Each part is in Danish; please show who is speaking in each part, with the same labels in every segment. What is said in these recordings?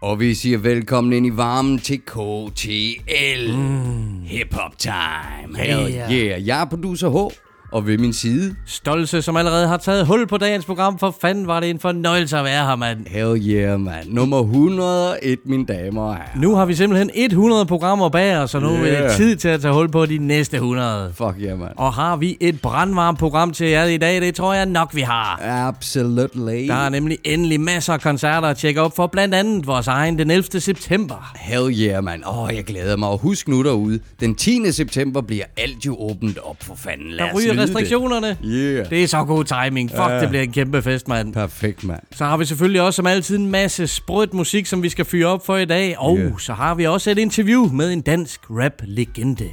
Speaker 1: Og vi siger velkommen ind i varmen til KTL. Mm. Hip Hop Time. Hell
Speaker 2: Yeah.
Speaker 1: yeah. Jeg er producer H, og ved min side,
Speaker 2: Stolse, som allerede har taget hul på dagens program. For fanden var det en fornøjelse at være her, mand.
Speaker 1: hell yeah, man. Nummer 101, mine damer og herrer.
Speaker 2: Nu har vi simpelthen 100 programmer bag os, og nu yeah. er det tid til at tage hul på de næste 100.
Speaker 1: Fuck yeah, man.
Speaker 2: Og har vi et brandvarmt program til jer i dag? Det tror jeg nok, vi har.
Speaker 1: Absolutely.
Speaker 2: Der er nemlig endelig masser af koncerter at tjekke op for, blandt andet vores egen den 11. september.
Speaker 1: Hell yeah, man. Åh, oh, jeg glæder mig. Og husk nu derude, den 10. september bliver alt jo åbent op for fanden. Lad os
Speaker 2: restriktionerne.
Speaker 1: Det. Yeah.
Speaker 2: Det er så god timing. Fuck,
Speaker 1: Ja.
Speaker 2: det bliver en kæmpe fest, mand.
Speaker 1: Perfekt, mand.
Speaker 2: Så har vi selvfølgelig også som altid en masse sprødt musik, som vi skal fyre op for i dag. Og
Speaker 1: Ja.
Speaker 2: så har vi også et interview med en dansk rap-legende.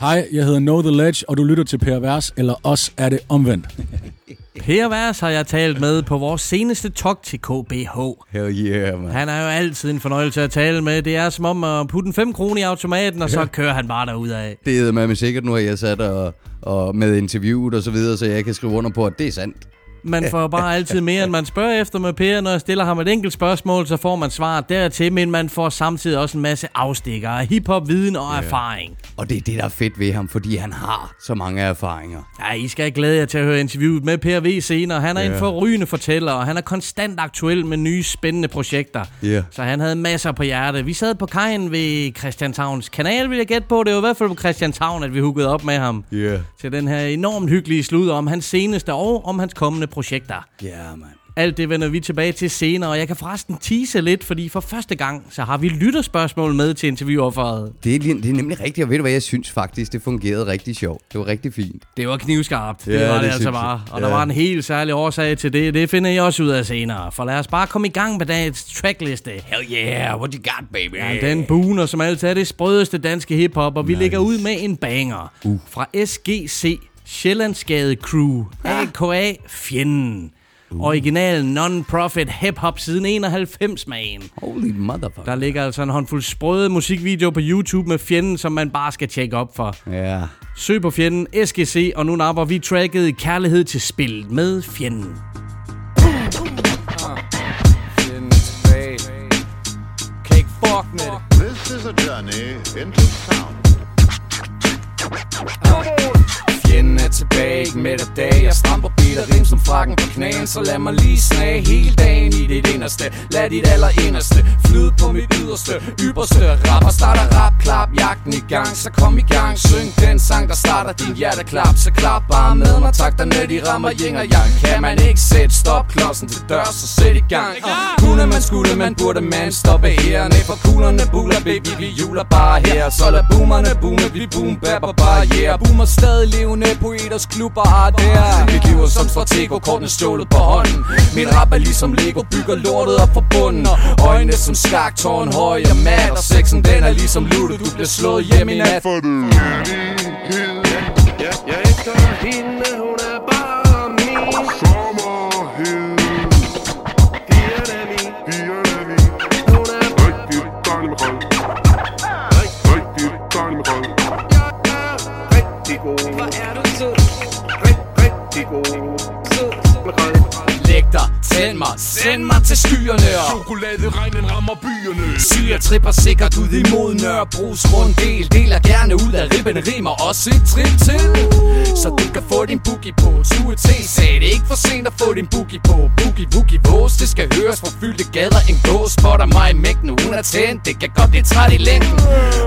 Speaker 3: Hej, jeg hedder Know The Ledge, og du lytter til Per Vers, eller os er det omvendt.
Speaker 2: Per Vers har jeg talt med på vores seneste talk til KBH.
Speaker 1: Hell yeah, man.
Speaker 2: Han er jo altid en fornøjelse at tale med. Det er som om at putte en 5 kroner i automaten, og så kører han bare derudad.
Speaker 1: Det er med sikkert nu, at jeg sat og, og med interviewet og så videre, så jeg kan skrive under på, at det er sandt.
Speaker 2: Man får bare altid mere, end man spørger efter med Per. Når jeg stiller ham et enkelt spørgsmål, så får man svar dertil, men man får samtidig også en masse afstikker af hiphop, viden og erfaring.
Speaker 1: Og det er det, der er fedt ved ham, fordi han har så mange erfaringer.
Speaker 2: Ja, I skal glæde jer til at høre interviewet med Per V senere. Han er
Speaker 1: Ja.
Speaker 2: en forrygende fortæller, og han er konstant aktuel med nye spændende projekter.
Speaker 1: Ja.
Speaker 2: Så han havde masser på hjerte. Vi sad på kajen ved Christianshavns kanal, vil jeg gætte på. Det var i hvert fald på Christianshavn, at vi huggede op med ham.
Speaker 1: Ja.
Speaker 2: Til den her enormt hyggelige slud om hans seneste og om hans kommende projekter.
Speaker 1: Ja, mand.
Speaker 2: Alt det vender vi tilbage til senere, og jeg kan forresten tease lidt, fordi for første gang, så har vi lytterspørgsmål med til interviewofferet.
Speaker 1: Det er, det er nemlig rigtigt, og ved du hvad, jeg synes faktisk, det fungerede rigtig sjovt. Det var rigtig fint.
Speaker 2: Det var knivskarpt. Det
Speaker 1: Ja,
Speaker 2: var det,
Speaker 1: det
Speaker 2: altså bare.
Speaker 1: jeg.
Speaker 2: Og der
Speaker 1: Ja.
Speaker 2: var en helt særlig årsag til det. Det finder I også ud af senere. For lad os bare komme i gang med dagens trackliste.
Speaker 1: Hell yeah, what you got, baby?
Speaker 2: Ja, den buner som altid er det sprødeste danske hiphop, og vi nice. lægger ud med en banger. Uh. Fra SGC, Sjællandsgade Crew, AKA Fjenden. Uh. Original non-profit hip-hop siden 91, man.
Speaker 1: Holy motherfucker.
Speaker 2: Der ligger altså en håndfuld sprøde musikvideo på YouTube med Fjenden, som man bare skal tjekke op for.
Speaker 1: Ja.
Speaker 2: Søg på fjenden SGC, og nu napper vi tracket Kærlighed til spil med fjenden.
Speaker 4: This is a journey into sound.
Speaker 5: Fjenden er tilbage, ikke med dig dag. Jeg stramper biler rim som frakken på knæen Så lad mig lige snage hele dagen i dit inderste. Lad dit aller inderste flyde på mit yderste Ypperste rapper starter rap, klap, jagten i gang Så kom i gang, syng den sang der starter din hjerteklap. Så klap bare med mig, tak dig ned de rammer jing og yang. Kan man ikke sætte stopklodsen til dør, så sæt i gang. Kunne man, skulle man, burde man stoppe her. Ned for kuglerne buler, baby, vi juler bare her. Så lad boomerne boome, vi boom, babber bare, yeah Boomer stadig levende, poeters klubber er der Vi giver som stratego, kortene stjålet på hånden Min rap er ligesom Lego, bygger lortet op fra bunden Og øjnene som skak, tårn høj og mat Og sexen den er ligesom ludo, du bliver slået hjem i nat
Speaker 4: For det
Speaker 6: Jeg, jeg efter hende,
Speaker 4: Rigtig, rigtig
Speaker 6: god
Speaker 5: mig, send mig til skyerne.
Speaker 7: Chokoladeregnen rammer byerne.
Speaker 5: Syger tripper sikkert ud imod Nørrebros runddel Deler gerne ud af ribben, rimer også et trip til. Så du kan få din boogie på. Tue T sagde det ikke for sent at få din boogie på. Boogie, boogie, vås, det skal høres fra fyldte gader. En gås spotter mig i mængden, hun er tændt. Det kan godt blive træt i længden.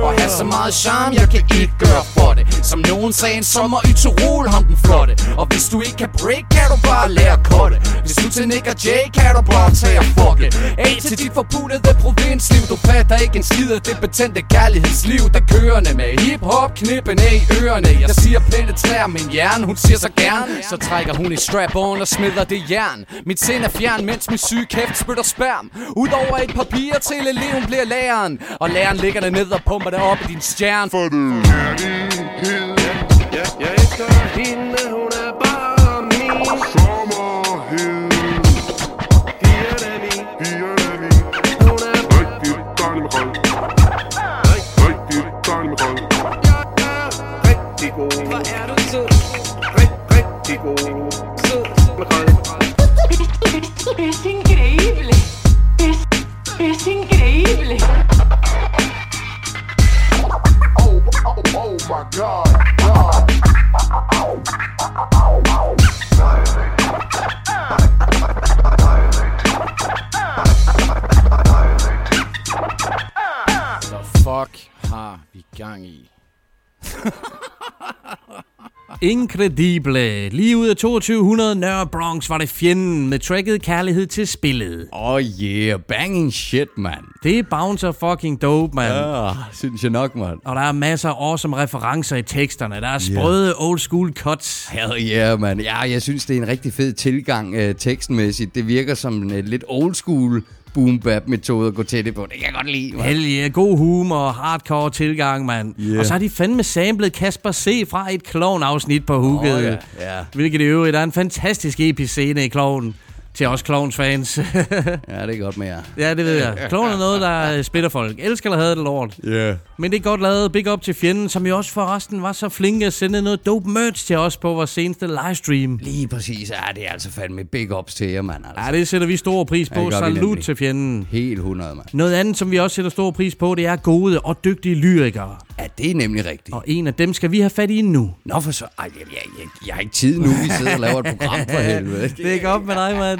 Speaker 5: Og have så meget charme, jeg kan ikke gøre for det. Som nogen sagde en sommer i Tirol, ham den flotte. Og hvis du ikke kan break, kan du bare lære at cutte Hvis du til Nick og Jay, kan du bare tage og fuck it? A til dit forbudede provinsliv Du fatter ikke en skid af det betændte kærlighedsliv Der kørende med hiphop knippen af i ørerne. Jeg siger plæne træer, min hjerne, hun siger så gerne. Så trækker hun i strap-on og smider det jern. Mit sind er fjern, mens min syge kæft spytter sperm. Udover et papir til eleven bliver læreren. Og læreren ligger der ned og pumper det op i din stjerne.
Speaker 4: For det
Speaker 8: Es increíble. Es, es increíble.
Speaker 6: Oh, oh, oh my God, God.
Speaker 5: The fuck har vi gang i?
Speaker 2: Incredible. Lige ud af 2200 Nørre Bronx var det fjenden med tracket Kærlighed til spillet.
Speaker 1: Oh yeah, banging shit, mand.
Speaker 2: Det er bouncer fucking dope, mand.
Speaker 1: Ja, synes jeg nok, mand.
Speaker 2: Og der er masser af awesome referencer i teksterne. Der er sprøde old school cuts.
Speaker 1: Hell yeah, man. Ja, jeg synes, det er en rigtig fed tilgang øh, tekstmæssigt. Det virker som en øh, lidt old school boom bap metode at gå til det på. Det kan jeg godt lide, man.
Speaker 2: Hell yeah, god humor og hardcore tilgang, mand.
Speaker 1: Yeah.
Speaker 2: Og så har de fandme samlet Kasper C. fra et klovn-afsnit på hooket.
Speaker 1: Åh, ja, ja.
Speaker 2: Hvilket i øvrigt er en fantastisk episk scene i Kloven. Til os Clowns fans.
Speaker 1: Ja, det er godt med jer.
Speaker 2: ja, det ved jeg. Kloven er noget, der øh, splitter folk. Elsker eller hader det lort.
Speaker 1: Yeah.
Speaker 2: Men det er godt lavet. Big up til fjenden, som jo også forresten var så flinke at sende noget dope merch til os på vores seneste livestream.
Speaker 1: Lige præcis. Ja, det er altså fandme big ups til jer, mand. Altså.
Speaker 2: Ja, det sætter vi stor pris
Speaker 1: Ja,
Speaker 2: på.
Speaker 1: vi
Speaker 2: Salut til fjenden.
Speaker 1: Helt 100, mand.
Speaker 2: Noget andet, som vi også sætter stor pris på, det er gode og dygtige lyrikere.
Speaker 1: Ja, det er nemlig rigtigt.
Speaker 2: Og en af dem skal vi have fat i nu.
Speaker 1: Nå, for så... Ej, jeg, jeg, jeg, jeg har ikke tid nu. Vi sidder og laver et program for helvede.
Speaker 2: Det er godt med dig, mand.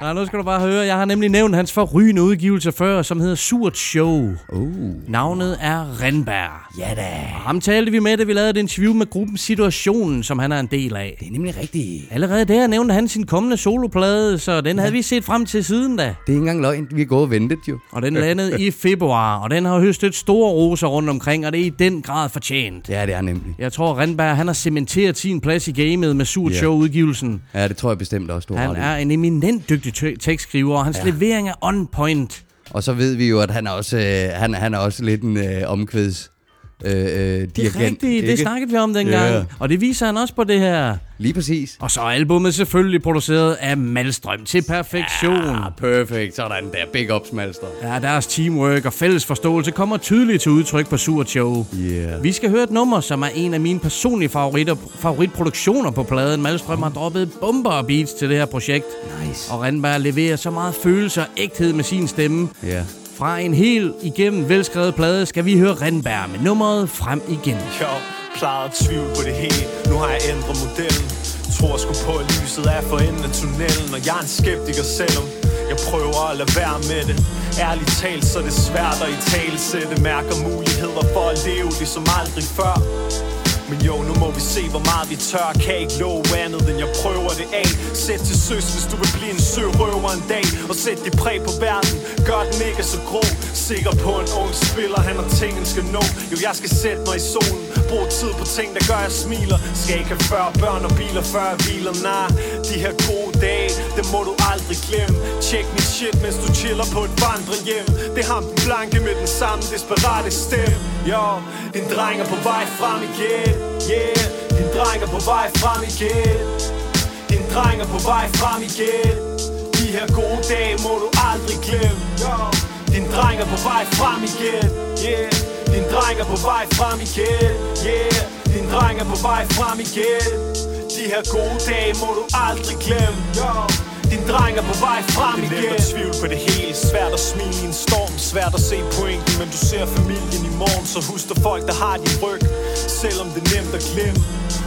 Speaker 2: Nej, nu skal du bare høre. Jeg har nemlig nævnt hans forrygende udgivelse før, som hedder Surt Show.
Speaker 1: Uh,
Speaker 2: Navnet er Renberg.
Speaker 1: ja da.
Speaker 2: Og ham talte vi med, da vi lavede et interview med gruppen Situationen, som han er en del af.
Speaker 1: Det er nemlig rigtigt.
Speaker 2: Allerede der nævnte han sin kommende soloplade, så den havde vi set frem til siden da.
Speaker 1: Det er ikke engang løgn. Vi er gået og ventet jo.
Speaker 2: Og den landede i februar, og den har høstet store roser rundt omkring, og det er i den grad fortjent.
Speaker 1: Ja, det er nemlig.
Speaker 2: Jeg tror, Renberg han har cementeret sin plads i gamet med Surt
Speaker 1: Ja.
Speaker 2: Show-udgivelsen.
Speaker 1: Ja, det tror jeg bestemt også, du har
Speaker 2: Han er en eminent dygtig te- tekstskriver, og hans ja. levering er on point.
Speaker 1: Og så ved vi jo, at han er også, øh, han, han er også lidt en øh, omkvæds øh, øh, dirigent.
Speaker 2: Det er rigtigt, det
Speaker 1: ikke?
Speaker 2: snakkede vi om dengang.
Speaker 1: Ja.
Speaker 2: Og det viser han også på det her.
Speaker 1: Lige præcis.
Speaker 2: Og så er albumet selvfølgelig produceret af Malstrøm til perfektion.
Speaker 1: Ah, perfekt. Sådan der. Big ups, Malster.
Speaker 2: Ja, deres teamwork og fælles forståelse kommer tydeligt til udtryk på Surt Show.
Speaker 1: Yeah.
Speaker 2: Vi skal høre et nummer, som er en af mine personlige favoritter, favoritproduktioner på pladen. Malstrøm har droppet bomber og beats til det her projekt.
Speaker 1: Nice.
Speaker 2: Og Randberg leverer så meget følelse og ægthed med sin stemme.
Speaker 1: Ja.
Speaker 2: Fra en helt igennem velskrevet plade skal vi høre Renberg med nummeret frem igen.
Speaker 9: Jeg plejede at tvivle på det hele. Nu har jeg ændret modellen. Tror sgu på, at lyset er for enden af tunnelen Og jeg er en skeptiker selvom jeg prøver at lade være med det. Ærligt talt, så er det svært at i tale sætte Mærker muligheder for at leve ligesom aldrig før men jo, nu må vi se, hvor meget vi tør. Kan ikke love andet, end jeg prøver det af. Sæt til søs, hvis du vil blive en sørøver en dag. Og sæt dit præg på verden. Gør den ikke så grå. Sikker på en ung spiller, han har ting, han skal nå. Jo, jeg skal sætte mig i solen. Brug tid på ting, der gør, jeg smiler. Skal ikke have før børn og biler, før jeg hviler. Nah, de her gode dage, det må du aldrig glemme. Tjek mit shit, mens du chiller på et vandrehjem. Det er ham den blanke med den samme desperate stemme. Jo, din dreng er på vej frem igen. Yeah, din dreng er på vej frem igen. Din dreng er på vej frem igen. De her gode dage må du aldrig glemme. Yo, din dreng er på vej frem igen. Yeah, din dreng er på vej frem igen. Yeah, din dreng er på vej frem igen. De her gode dage må du aldrig glemme din dreng er på vej frem igen Det er nemt at tvivle på det hele. Svært at smile i en storm Svært at se pointen Men du ser familien i morgen Så husk der folk der har din ryg Selvom det er nemt at glemme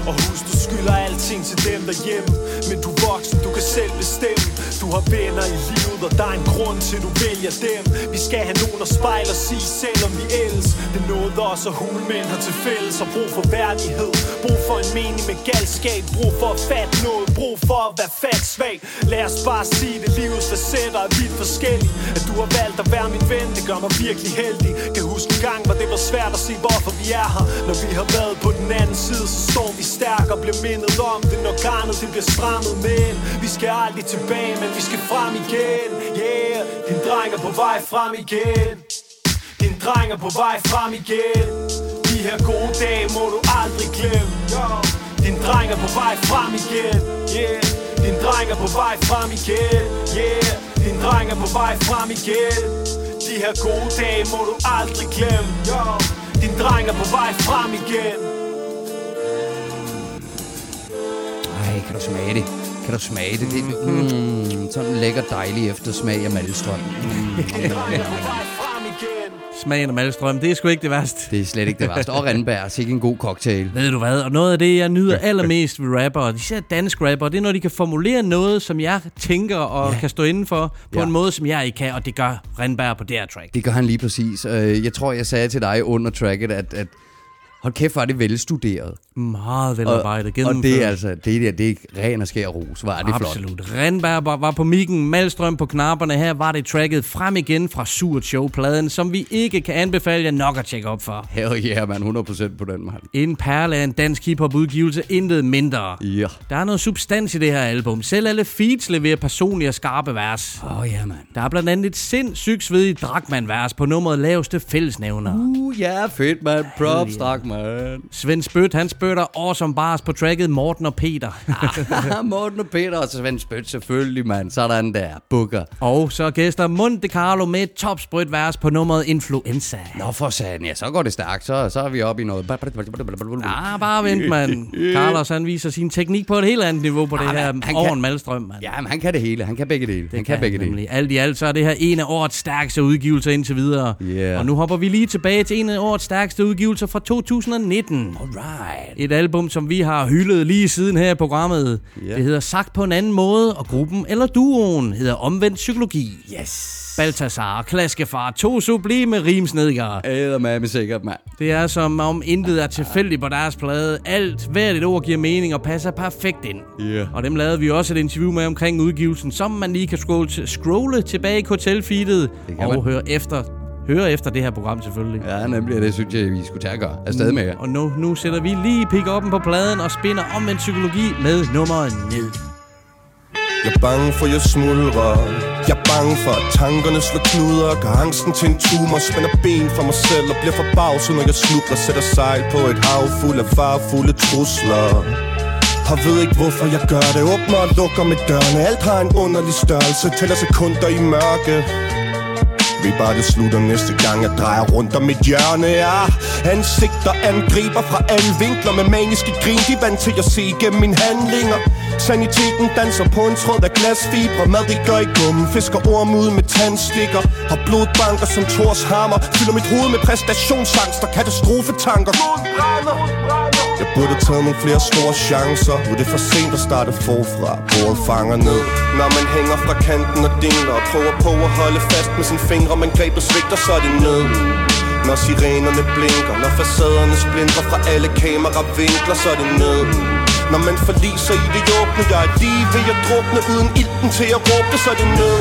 Speaker 9: og husk du skylder alting til dem derhjemme. Men du er voksen, du kan selv bestemme. Du har venner i livet Og der er en grund til du vælger dem. Vi skal have nogen at spejle os i, Selvom vi ældes. Det er noget os og hulmænd har til fælles. Og brug for værdighed. Brug for en mening med galskab. Brug for at fatte noget. Brug for at være fat svag. Lad os bare sige det Livets facetter er vidt forskellige At du har valgt at være min ven Det gør mig virkelig heldig. Kan huske en gang hvor det var svært at se hvorfor vi er her. Når vi har været på den anden side Så står vi stærk og bliver mindet om det Når garnet det bliver strammet. Men vi skal aldrig tilbage Men vi skal frem igen. Yeah, din dreng er på vej frem igen. Din dreng er på vej frem igen. De her gode dage må du aldrig glemme. Din dreng er på vej frem igen. Yeah Din dreng er på vej frem igen. Yeah Din dreng er på vej frem igen. De her gode dage må du aldrig glemme. Din dreng er på vej frem igen.
Speaker 1: Du smage det? Kan du smage det? Det er mm, sådan en lækker dejlig eftersmag af malstrøm.
Speaker 2: Smagen af malstrøm, det er sgu ikke det værste.
Speaker 1: Det er slet ikke det værste. Og Rindberg, sikke en god cocktail.
Speaker 2: Ved du hvad, og noget af det, jeg nyder allermest ved rapper, især dansk rapper, det er, når de kan formulere noget, som jeg tænker og ja. kan stå inden for, på
Speaker 1: Ja.
Speaker 2: en måde, som jeg ikke kan, og det gør Rindberg på det her track.
Speaker 1: Det gør han lige præcis. Øh, Jeg tror, jeg sagde til dig under tracket, at, at hold kæft, var det velstuderet.
Speaker 2: Meget velarbejdet,
Speaker 1: og
Speaker 2: gennemført.
Speaker 1: det er altså, det er, det er ren og skær ros. Var det flot.
Speaker 2: Absolut. Rindberg var, på mikken, Malstrøm på knapperne. Her var det tracket frem igen fra Surt Show-pladen, som vi ikke kan anbefale jer nok at tjekke op for.
Speaker 1: Hell yeah, man. 100% på den, mand.
Speaker 2: En perle af en dansk hiphop-udgivelse, intet mindre.
Speaker 1: Ja.
Speaker 2: Der er noget substans i det her album. Selv alle feats leverer personlige og skarpe vers.
Speaker 1: Åh, oh, ja, mand.
Speaker 2: Der er blandt andet et sindssygt svedigt Drakman-vers på nummeret laveste fællesnævner.
Speaker 1: Uh, ja, fedt, man. Props, tak, man.
Speaker 2: Svend Spødt, han spytter awesome bars på tracket Morten og Peter.
Speaker 1: Morten og Peter og Svend Spødt, selvfølgelig, mand. Sådan der. Booker.
Speaker 2: og så gæster Monte Carlo med et topsprødt vers på nummeret Influenza.
Speaker 1: Nå, for satan. Ja, så går det stærkt. Så, så er vi oppe i noget.
Speaker 2: Ah, bare vent, mand. Carlos, han viser sin teknik på et helt andet niveau på det
Speaker 1: Ah,
Speaker 2: her
Speaker 1: han-
Speaker 2: over
Speaker 1: kan-
Speaker 2: Malstrøm, mand.
Speaker 1: Ja, men han kan det hele. Han kan begge dele.
Speaker 2: Det
Speaker 1: han kan, begge dele.
Speaker 2: nemlig. Alt i alt, så er det her en af årets stærkeste udgivelser indtil videre.
Speaker 1: Yeah.
Speaker 2: Og nu hopper vi lige tilbage til en af årets stærkeste udgivelser fra 2019.
Speaker 1: Alright.
Speaker 2: Et album, som vi har hyldet lige siden her i programmet.
Speaker 1: Ja.
Speaker 2: Det hedder Sagt på en anden måde, og gruppen eller duoen hedder Omvendt Psykologi.
Speaker 1: Yes.
Speaker 2: Baltasar Klaskefar, to sublime rimsnedgere.
Speaker 1: Æder med sikkert, mand.
Speaker 2: Det er som om intet er tilfældigt på deres plade. Alt, hvert et ord giver mening og passer perfekt ind.
Speaker 1: Ja.
Speaker 2: Og dem lavede vi også et interview med omkring udgivelsen, som man lige kan scrolle, til, scrolle tilbage i hotelfeedet
Speaker 1: Det kan
Speaker 2: og
Speaker 1: man.
Speaker 2: høre efter, høre efter det her program selvfølgelig.
Speaker 1: Ja, nemlig, og det synes jeg, vi skulle tage at gøre. Afsted med jer.
Speaker 2: Og nu, nu sætter vi lige pick-up'en på pladen og spinder omvendt psykologi med nummeret ned.
Speaker 10: Jeg er bange for, jeg smuldrer Jeg er bange for, at tankerne slår knuder Gør angsten til en tumor Spænder ben for mig selv Og bliver forbavset, når jeg snubler Sætter sejl på et hav fuld af farfulde trusler og ved ikke hvorfor jeg gør det Åbner og lukker med dørene Alt har en underlig størrelse Tæller sekunder i mørke ved bare det slutter næste gang. Jeg drejer rundt om mit hjørne Ja, ansigter angriber fra alle vinkler Med maniske grin, de vant til at se igennem mine handlinger. Saniteten danser på en tråd af glasfibre. Mad det gør i gummen, fisker orm ud med tandstikker. Har blodbanker som Thors hammer. Fylder mit hoved med præstationsangst og katastrofetanker jeg burde have taget nogle flere store chancer. Nu er det for sent at starte forfra. Bordet fanger ned Når man hænger fra kanten og dingler Og prøver på at holde fast med sine fingre Men grebet svigter, så er det ned. Når sirenerne blinker Når facaderne splindrer fra alle kameravinkler Så er det ned. Når man forliser i det åbne Jeg er lige ved at drukne Uden ilten til at råbe så er det ned.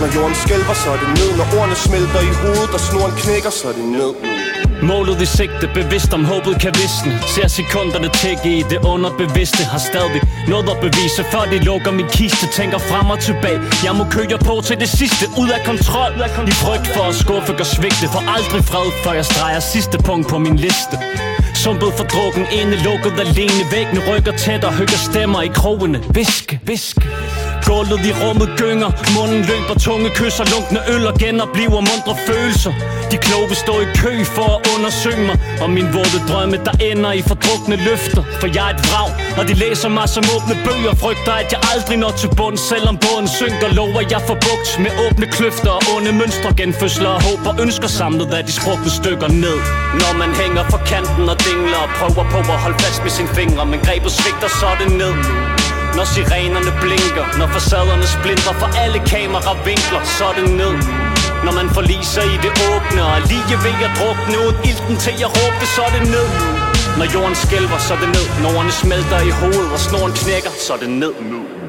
Speaker 10: Når jorden skælver, så er det ned. Når ordene smelter i hovedet Og snoren knækker, så er det ned.
Speaker 11: Målet i sigte, bevidst om håbet kan visne. Ser sekunderne tække i det underbevidste. Har stadig noget at bevise Før de lukker min kiste. Tænker frem og tilbage. Jeg må køre på til det sidste. Ud af kontrol. I frygt for at skuffe og svigte. For aldrig fred Før jeg streger sidste punkt på min liste. Sumpet for drukken, inde lukket alene. Væggene rykker tæt og hører stemmer i krogene. Visk, visk Gulvet i rummet gynger Munden løber, tunge kysser Lunkne øl og genoplever mundre følelser. De kloge vil stå i kø for at undersøge mig Og min våde drømme, der ender i fordrukne løfter. For jeg er et vrag, og de læser mig som åbne bøger. Frygter, at jeg aldrig når til bund Selvom båden synker, lover jeg får bugt Med åbne kløfter og onde mønstre. Genfødsler og håb og ønsker samlet af de sprukne stykker ned. Når man hænger for kanten og dingler Og prøver på at holde fast med sine fingre Men grebet svigter, så det ned når sirenerne blinker Når facaderne splinter fra alle kameravinkler Så er det ned. Når man forliser i det åbne Og lige ved at drukne ud ilten til jeg råbe Så er det ned. Når jorden skælver, så er det ned. Når smelter i hovedet og snoren knækker Så er det ned. nu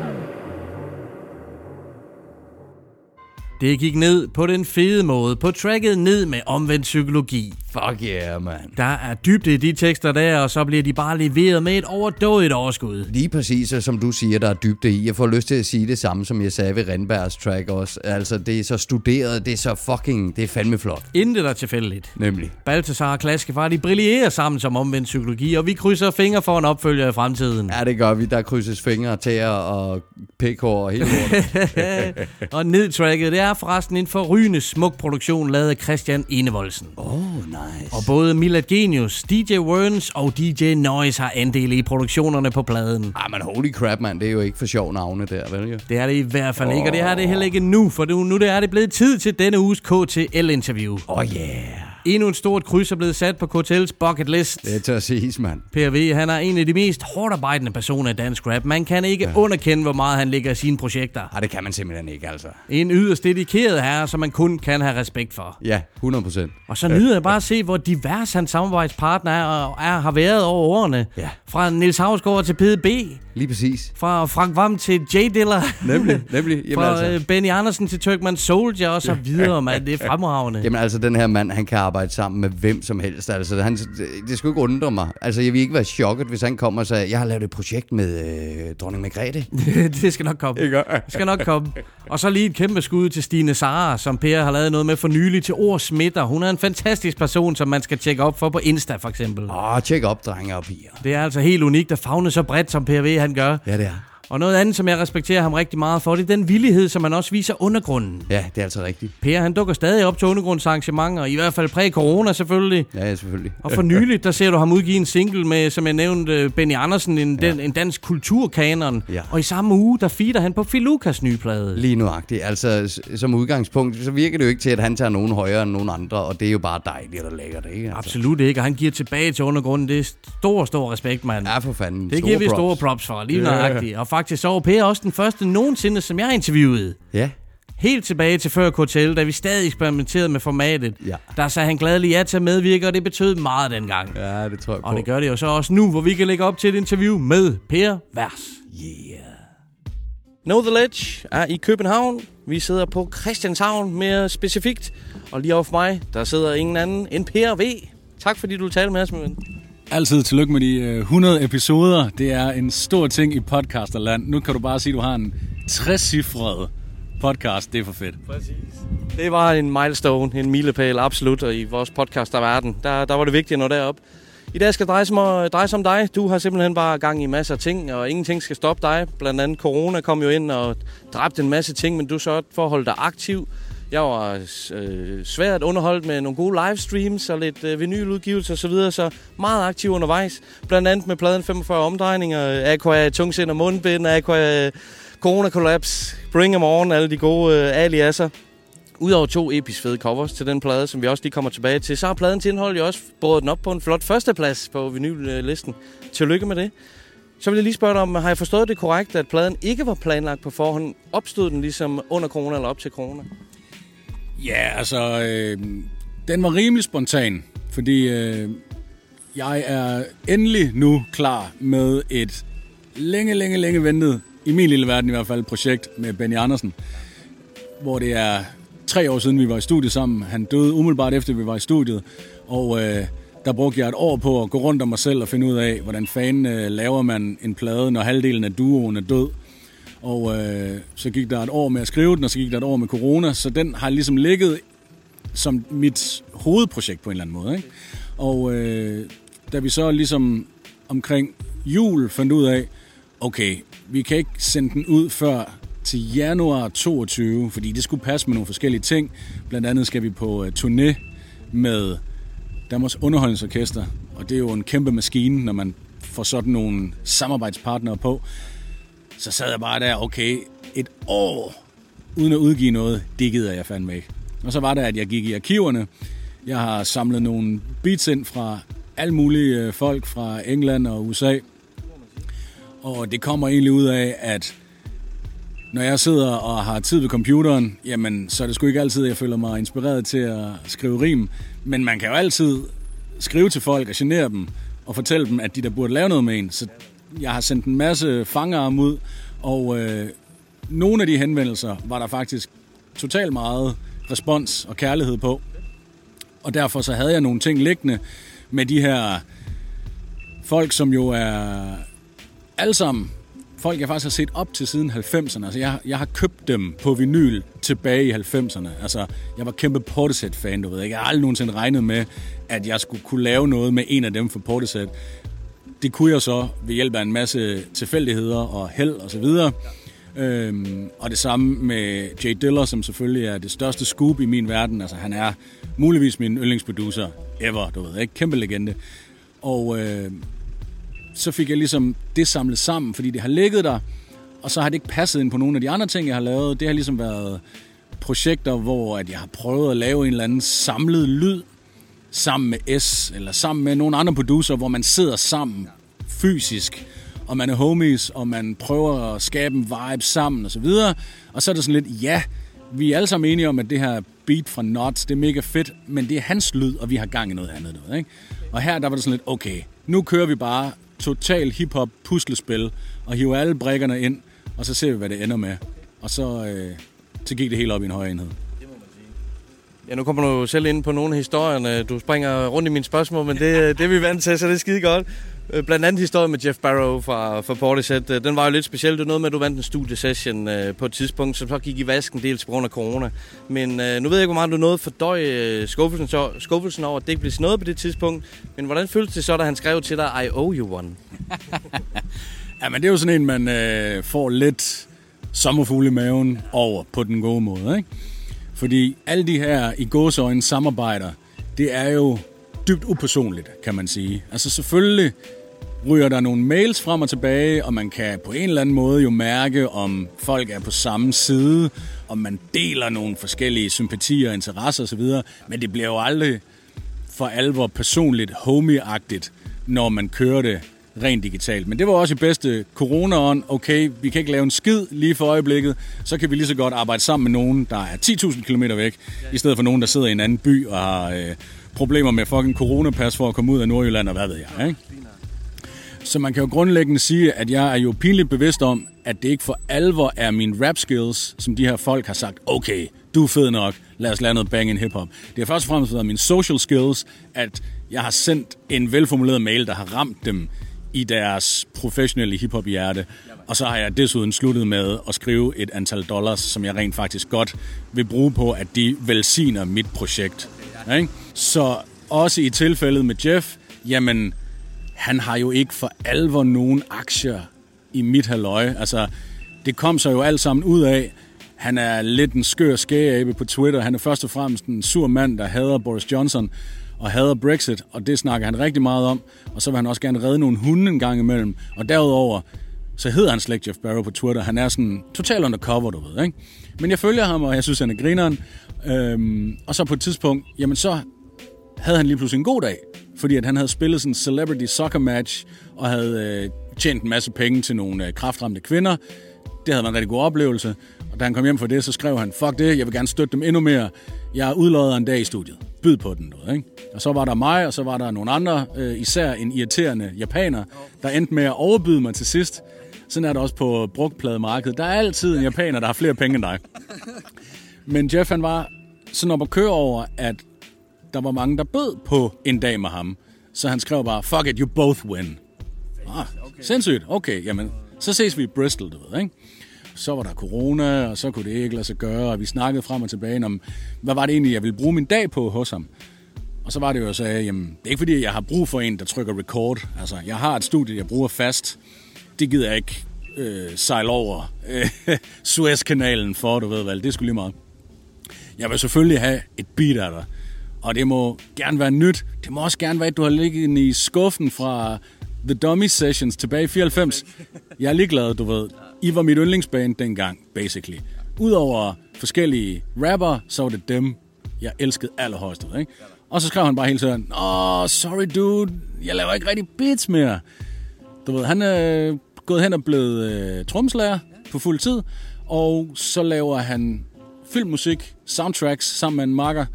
Speaker 2: Det gik ned på den fede måde. På tracket ned med omvendt psykologi.
Speaker 1: Fuck yeah, man.
Speaker 2: Der er dybde i de tekster der, og så bliver de bare leveret med et overdådigt overskud.
Speaker 1: Lige præcis, og som du siger, der er dybde i. Jeg får lyst til at sige det samme, som jeg sagde ved Rindbergs track også. Altså, det er så studeret, det er så fucking, det er fandme flot.
Speaker 2: Intet er tilfældigt.
Speaker 1: Nemlig.
Speaker 2: Balthasar og Klaskefar, de brillerer sammen som omvendt psykologi, og vi krydser fingre for en opfølger i fremtiden.
Speaker 1: Ja, det gør vi. Der krydses fingre til og pikhår og hele lortet.
Speaker 2: og nedtracket, det er forresten en forrygende smuk produktion lavet af Christian Enevoldsen.
Speaker 1: Oh, nice.
Speaker 2: Og både Milad Genius, DJ Werns og DJ Noise har andel i produktionerne på pladen.
Speaker 1: Ah, men holy crap, mand. Det er jo ikke for sjov navne der, vel jo?
Speaker 2: Det er det i hvert fald oh. ikke, og det er det heller ikke nu, for nu, nu er det blevet tid til denne uges KTL-interview.
Speaker 1: Oh yeah.
Speaker 2: Endnu et stort kryds er blevet sat på KTL's bucket list.
Speaker 1: Det er til at siges, mand.
Speaker 2: PRV, han er en af de mest hårdt arbejdende personer i dansk rap. Man kan ikke ja. underkende, hvor meget han lægger i sine projekter.
Speaker 1: Nej, det kan man simpelthen ikke, altså.
Speaker 2: En yderst dedikeret herre, som man kun kan have respekt for.
Speaker 1: Ja, 100 procent.
Speaker 2: Og så nyder jeg bare at se, hvor divers hans samarbejdspartner er, og er, har været over årene.
Speaker 1: Ja.
Speaker 2: Fra Nils Havsgaard til PDB.
Speaker 1: Lige præcis.
Speaker 2: Fra Frank Vam til J. Diller.
Speaker 1: Nemlig, nemlig. Jamen,
Speaker 2: Fra
Speaker 1: altså.
Speaker 2: altså. Benny Andersen til Turkman Soldier og så videre, mand. Det er fremragende.
Speaker 1: Jamen altså, den her mand, han kan arbejde sammen med hvem som helst. Altså, han, det, det skulle ikke undre mig. Altså, jeg vil ikke være chokket, hvis han kommer og siger, jeg har lavet et projekt med øh, dronning Margrethe.
Speaker 2: det skal nok komme.
Speaker 1: Ikke?
Speaker 2: Det skal nok komme. Og så lige et kæmpe skud til Stine Sara, som Per har lavet noget med for nylig til Ord Smitter. Hun er en fantastisk person, som man skal tjekke op for på Insta, for eksempel.
Speaker 1: Åh, oh, tjek op, drenge og piger.
Speaker 2: Det er altså helt unikt at fagne så bredt, som PRV han gør.
Speaker 1: Ja, det er.
Speaker 2: Og noget andet, som jeg respekterer ham rigtig meget for, det er den villighed, som han også viser undergrunden.
Speaker 1: Ja, det er altså rigtigt.
Speaker 2: Per, han dukker stadig op til undergrundsarrangementer, i hvert fald præ-corona selvfølgelig.
Speaker 1: Ja, ja, selvfølgelig.
Speaker 2: Og for nyligt, der ser du ham udgive en single med, som jeg nævnte, Benny Andersen, en, ja. den, en dansk kulturkanon.
Speaker 1: Ja.
Speaker 2: Og i samme uge, der feeder han på Filukas nye plade.
Speaker 1: Lige nuagtigt. Altså, som udgangspunkt, så virker det jo ikke til, at han tager nogen højere end nogen andre, og det er jo bare dejligt og lækkert, ikke? Altså.
Speaker 2: Absolut ikke, og han giver tilbage til undergrunden. Det er stor, stor respekt, mand.
Speaker 1: Ja, for fanden.
Speaker 2: Det
Speaker 1: Store
Speaker 2: giver vi store props for, lige
Speaker 1: Ja.
Speaker 2: nøjagtigt. Og faktisk så var Per også den første nogensinde, som jeg interviewede.
Speaker 1: Ja.
Speaker 2: Helt tilbage til før KTL, da vi stadig eksperimenterede med formatet.
Speaker 1: Ja.
Speaker 2: Der sagde han gladelig ja til at medvirke, og det betød meget dengang.
Speaker 1: Ja, det tror jeg på.
Speaker 2: Og det gør det jo så også nu, hvor vi kan lægge op til et interview med Per Vers.
Speaker 1: Yeah.
Speaker 2: Know the Ledge er i København. Vi sidder på Christianshavn mere specifikt. Og lige over for mig, der sidder ingen anden end Per V. Tak fordi du talte med os, min ven.
Speaker 3: Altid tillykke med de øh, 100 episoder. Det er en stor ting i podcasterland. Nu kan du bare sige, at du har en 60-cifret podcast. Det er for fedt.
Speaker 2: Præcis. Det var en milestone, en milepæl, absolut, og i vores podcast der verden. Der, der var det vigtigt at nå derop. I dag skal dreje sig, om, øh, dreje sig om dig. Du har simpelthen bare gang i masser af ting, og ingenting skal stoppe dig. Blandt andet corona kom jo ind og dræbte en masse ting, men du sørgede for at holde dig aktiv. Jeg var øh, svært underholdt med nogle gode livestreams og lidt øh, vinyludgivelser osv., så, videre, så meget aktiv undervejs. Blandt andet med pladen 45 omdrejninger, Aqua Tungsind og Mundbind, Aqua Corona Collapse, Bring 'em On, alle de gode øh, aliaser. Udover to episk fede covers til den plade, som vi også lige kommer tilbage til, så har pladen til indhold jo også båret den op på en flot førsteplads på vinyllisten. Tillykke med det. Så vil jeg lige spørge dig om, har jeg forstået det korrekt, at pladen ikke var planlagt på forhånd? Opstod den ligesom under corona eller op til corona?
Speaker 3: Ja, altså, øh, den var rimelig spontan, fordi øh, jeg er endelig nu klar med et længe, længe, længe ventet, i min lille verden i hvert fald, projekt med Benny Andersen, hvor det er tre år siden, vi var i studiet sammen. Han døde umiddelbart efter, vi var i studiet, og øh, der brugte jeg et år på at gå rundt om mig selv og finde ud af, hvordan fanden øh, laver man en plade, når halvdelen af duoen er død. Og øh, så gik der et år med at skrive den, og så gik der et år med corona, så den har ligesom ligget som mit hovedprojekt på en eller anden måde. Ikke? Og øh, da vi så ligesom omkring jul fandt ud af, okay, vi kan ikke sende den ud før til januar 22, fordi det skulle passe med nogle forskellige ting. Blandt andet skal vi på øh, turné med Danmarks Underholdningsorkester, og det er jo en kæmpe maskine, når man får sådan nogle samarbejdspartnere på. Så sad jeg bare der, okay, et år uden at udgive noget, det gider jeg fandme ikke. Og så var det, at jeg gik i arkiverne. Jeg har samlet nogle beats ind fra alle mulige øh, folk fra England og USA. Og det kommer egentlig ud af, at når jeg sidder og har tid ved computeren, jamen, så er det sgu ikke altid, at jeg føler mig inspireret til at skrive rim. Men man kan jo altid skrive til folk og genere dem, og fortælle dem, at de der burde lave noget med en. Så jeg har sendt en masse fangarm ud, og øh, nogle af de henvendelser var der faktisk totalt meget respons og kærlighed på. Og derfor så havde jeg nogle ting liggende med de her folk, som jo er alle sammen folk, jeg faktisk har set op til siden 90'erne. Altså, jeg, jeg har købt dem på vinyl tilbage i 90'erne. Altså, jeg var kæmpe Portishead-fan, du ved ikke. Jeg har aldrig nogensinde regnet med, at jeg skulle kunne lave noget med en af dem for Portishead. Det kunne jeg så ved hjælp af en masse tilfældigheder og held og så videre. Øhm, og det samme med Jay Diller, som selvfølgelig er det største scoop i min verden. Altså, han er muligvis min yndlingsproducer ever, du ved, ikke? Kæmpe legende. Og øh, så fik jeg ligesom det samlet sammen, fordi det har ligget der, og så har det ikke passet ind på nogle af de andre ting, jeg har lavet. Det har ligesom været projekter, hvor at jeg har prøvet at lave en eller anden samlet lyd sammen med S, eller sammen med nogle andre producer, hvor man sidder sammen fysisk, og man er homies, og man prøver at skabe en vibe sammen og så videre. Og så er det sådan lidt, ja, vi er alle sammen enige om, at det her beat fra Nuts, det er mega fedt, men det er hans lyd, og vi har gang i noget andet. Noget, ikke? Og her der var det sådan lidt, okay, nu kører vi bare total hip-hop puslespil, og hiver alle brækkerne ind, og så ser vi, hvad det ender med. Og så, øh, så gik det helt op i en høj enhed.
Speaker 2: Ja, nu kommer du selv ind på nogle af historierne. Du springer rundt i mine spørgsmål, men det, det er vi vant til, så det er skide godt. Øh, blandt andet historien med Jeff Barrow fra, fra Portishead. Øh, den var jo lidt speciel. Det var noget med, at du vandt en studiesession øh, på et tidspunkt, som så gik i vasken dels på grund af corona. Men nu ved jeg ikke, hvor meget du nåede for døj skuffelsen, så, skuffelsen over, at det ikke blev noget på det tidspunkt. Men hvordan føltes det så, da han skrev til dig, I owe you one?
Speaker 3: Ja, men det er jo sådan en, man øh, får lidt sommerfugle i maven over på den gode måde, ikke? Fordi alle de her i gåsøjne samarbejder, det er jo dybt upersonligt, kan man sige. Altså selvfølgelig ryger der nogle mails frem og tilbage, og man kan på en eller anden måde jo mærke, om folk er på samme side, om man deler nogle forskellige sympatier, interesser osv., men det bliver jo aldrig for alvor personligt homieagtigt, når man kører det rent digitalt. Men det var også i bedste corona-ånd. Okay, vi kan ikke lave en skid lige for øjeblikket, så kan vi lige så godt arbejde sammen med nogen, der er 10.000 km væk, i stedet for nogen, der sidder i en anden by og har øh, problemer med fucking coronapas for at komme ud af Nordjylland og hvad ved jeg, ikke? Så man kan jo grundlæggende sige, at jeg er jo pinligt bevidst om, at det ikke for alvor er mine rap skills, som de her folk har sagt, okay, du er fed nok, lad os lade noget bang in hiphop. Det har først og fremmest været mine social skills, at jeg har sendt en velformuleret mail, der har ramt dem i deres professionelle hiphop hjerte. Og så har jeg desuden sluttet med at skrive et antal dollars, som jeg rent faktisk godt vil bruge på, at de velsigner mit projekt. Ikke? Så også i tilfældet med Jeff, jamen, han har jo ikke for alvor nogen aktier i mit halløj. Altså, det kom så jo alt sammen ud af, han er lidt en skør skægeabe på Twitter. Han er først og fremmest en sur mand, der hader Boris Johnson og hader Brexit, og det snakker han rigtig meget om. Og så vil han også gerne redde nogle hunde en gang imellem. Og derudover, så hedder han slet ikke Jeff Barrow på Twitter. Han er sådan total undercover, du ved, ikke? Men jeg følger ham, og jeg synes, han er grineren. Øhm, og så på et tidspunkt, jamen så havde han lige pludselig en god dag, fordi at han havde spillet sådan en celebrity soccer match, og havde øh, tjent en masse penge til nogle øh, kraftramte kvinder. Det havde været en rigtig god oplevelse. Og da han kom hjem fra det, så skrev han, fuck det, jeg vil gerne støtte dem endnu mere. Jeg er en dag i studiet. Byd på den noget, ikke? Og så var der mig, og så var der nogle andre, øh, især en irriterende japaner, der endte med at overbyde mig til sidst. Sådan er det også på brugtplademarkedet. Der er altid en japaner, der har flere penge end dig. Men Jeff, han var sådan op at køre over, at der var mange, der bød på en dag med ham. Så han skrev bare, fuck it, you both win. Ah, sindssygt. Okay, jamen, så ses vi i Bristol, du ved, ikke? Så var der corona, og så kunne det ikke lade sig gøre, og vi snakkede frem og tilbage om, hvad var det egentlig, jeg ville bruge min dag på hos ham. Og så var det jo, jeg sagde, jamen, det er ikke fordi, jeg har brug for en, der trykker record. Altså, jeg har et studie, jeg bruger fast. Det gider jeg ikke øh, sejle over øh, Suezkanalen for, du ved vel. Det skulle lige meget. Jeg vil selvfølgelig have et beat af dig. Og det må gerne være nyt. Det må også gerne være, at du har ligget i skuffen fra The Dummy Sessions tilbage i 94. Jeg er ligeglad, du ved. I var mit yndlingsband dengang, basically. Udover forskellige rapper, så var det dem, jeg elskede allerhøjst, ikke? Og så skrev han bare hele tiden, Åh, sorry dude, jeg laver ikke rigtig beats mere. Du ved, han er gået hen og blevet øh, tromslager på fuld tid, og så laver han filmmusik, soundtracks sammen med en marker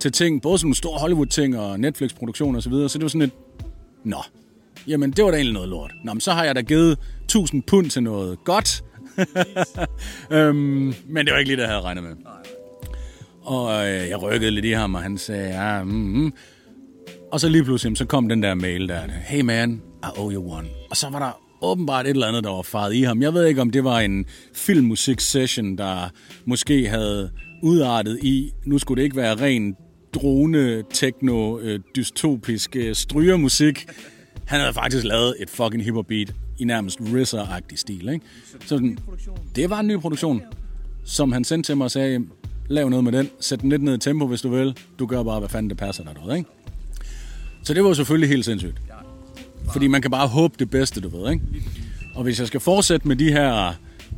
Speaker 3: til ting, både sådan nogle store Hollywood-ting og Netflix-produktioner osv., så, så det var sådan et, nå, jamen det var da egentlig noget lort. Nå, men så har jeg da givet 1000 pund til noget godt. øhm, men det var ikke lige det, jeg havde regnet med. Og øh, jeg rykkede lidt i ham, og han sagde, ja, mm, mm. Og så lige pludselig, så kom den der mail der, hey man, I owe you one. Og så var der åbenbart et eller andet, der var faret i ham. Jeg ved ikke, om det var en filmmusik-session, der måske havde udartet i, nu skulle det ikke være ren drone, techno, øh, dystopisk øh, strygermusik. Han havde faktisk lavet et fucking hiphop beat i nærmest RZA-agtig stil. Ikke? Så den, det var en ny produktion, som han sendte til mig og sagde, lav noget med den, sæt den lidt ned i tempo, hvis du vil. Du gør bare, hvad fanden det passer dig derude, ikke? Så det var jo selvfølgelig helt sindssygt. Fordi man kan bare håbe det bedste, du ved, ikke? Og hvis jeg skal fortsætte med de her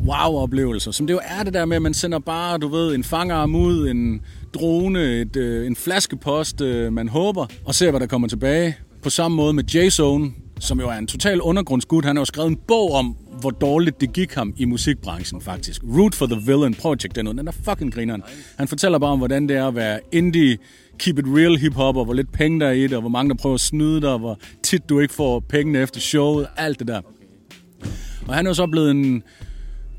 Speaker 3: wow-oplevelser, som det jo er det der med, at man sender bare, du ved, en fangarm ud, en drone, et, øh, en flaskepost, øh, man håber, og ser, hvad der kommer tilbage. På samme måde med J-Zone, som jo er en total undergrundsgud. Han har jo skrevet en bog om, hvor dårligt det gik ham i musikbranchen, faktisk. Root for the Villain Project, den, den er fucking grineren. Han fortæller bare om, hvordan det er at være indie, keep it real hip-hop, og hvor lidt penge der er i det, og hvor mange der prøver at snyde dig, og hvor tit du ikke får pengene efter showet, alt det der. Og han er jo så blevet en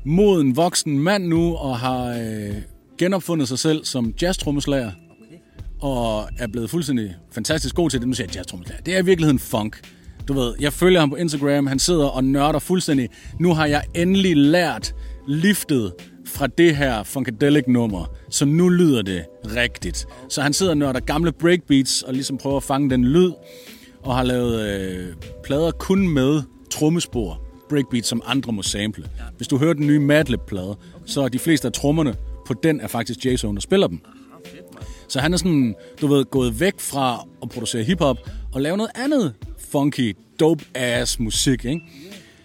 Speaker 3: moden voksen mand nu, og har øh, genopfundet sig selv som jazztrommeslager, og er blevet fuldstændig fantastisk god til det. Nu siger jeg jazztrommeslager. Det er i virkeligheden funk. Du ved, jeg følger ham på Instagram, han sidder og nørder fuldstændig. Nu har jeg endelig lært liftet fra det her Funkadelic-nummer, så nu lyder det rigtigt. Så han sidder og nørder gamle breakbeats og ligesom prøver at fange den lyd, og har lavet øh, plader kun med trommespor, breakbeats, som andre må sample. Hvis du hører den nye Madlib-plade, så er de fleste af trommerne på den er faktisk Jason, der spiller dem. Så han er sådan, du ved, gået væk fra at producere hiphop og lave noget andet funky, dope-ass musik, ikke?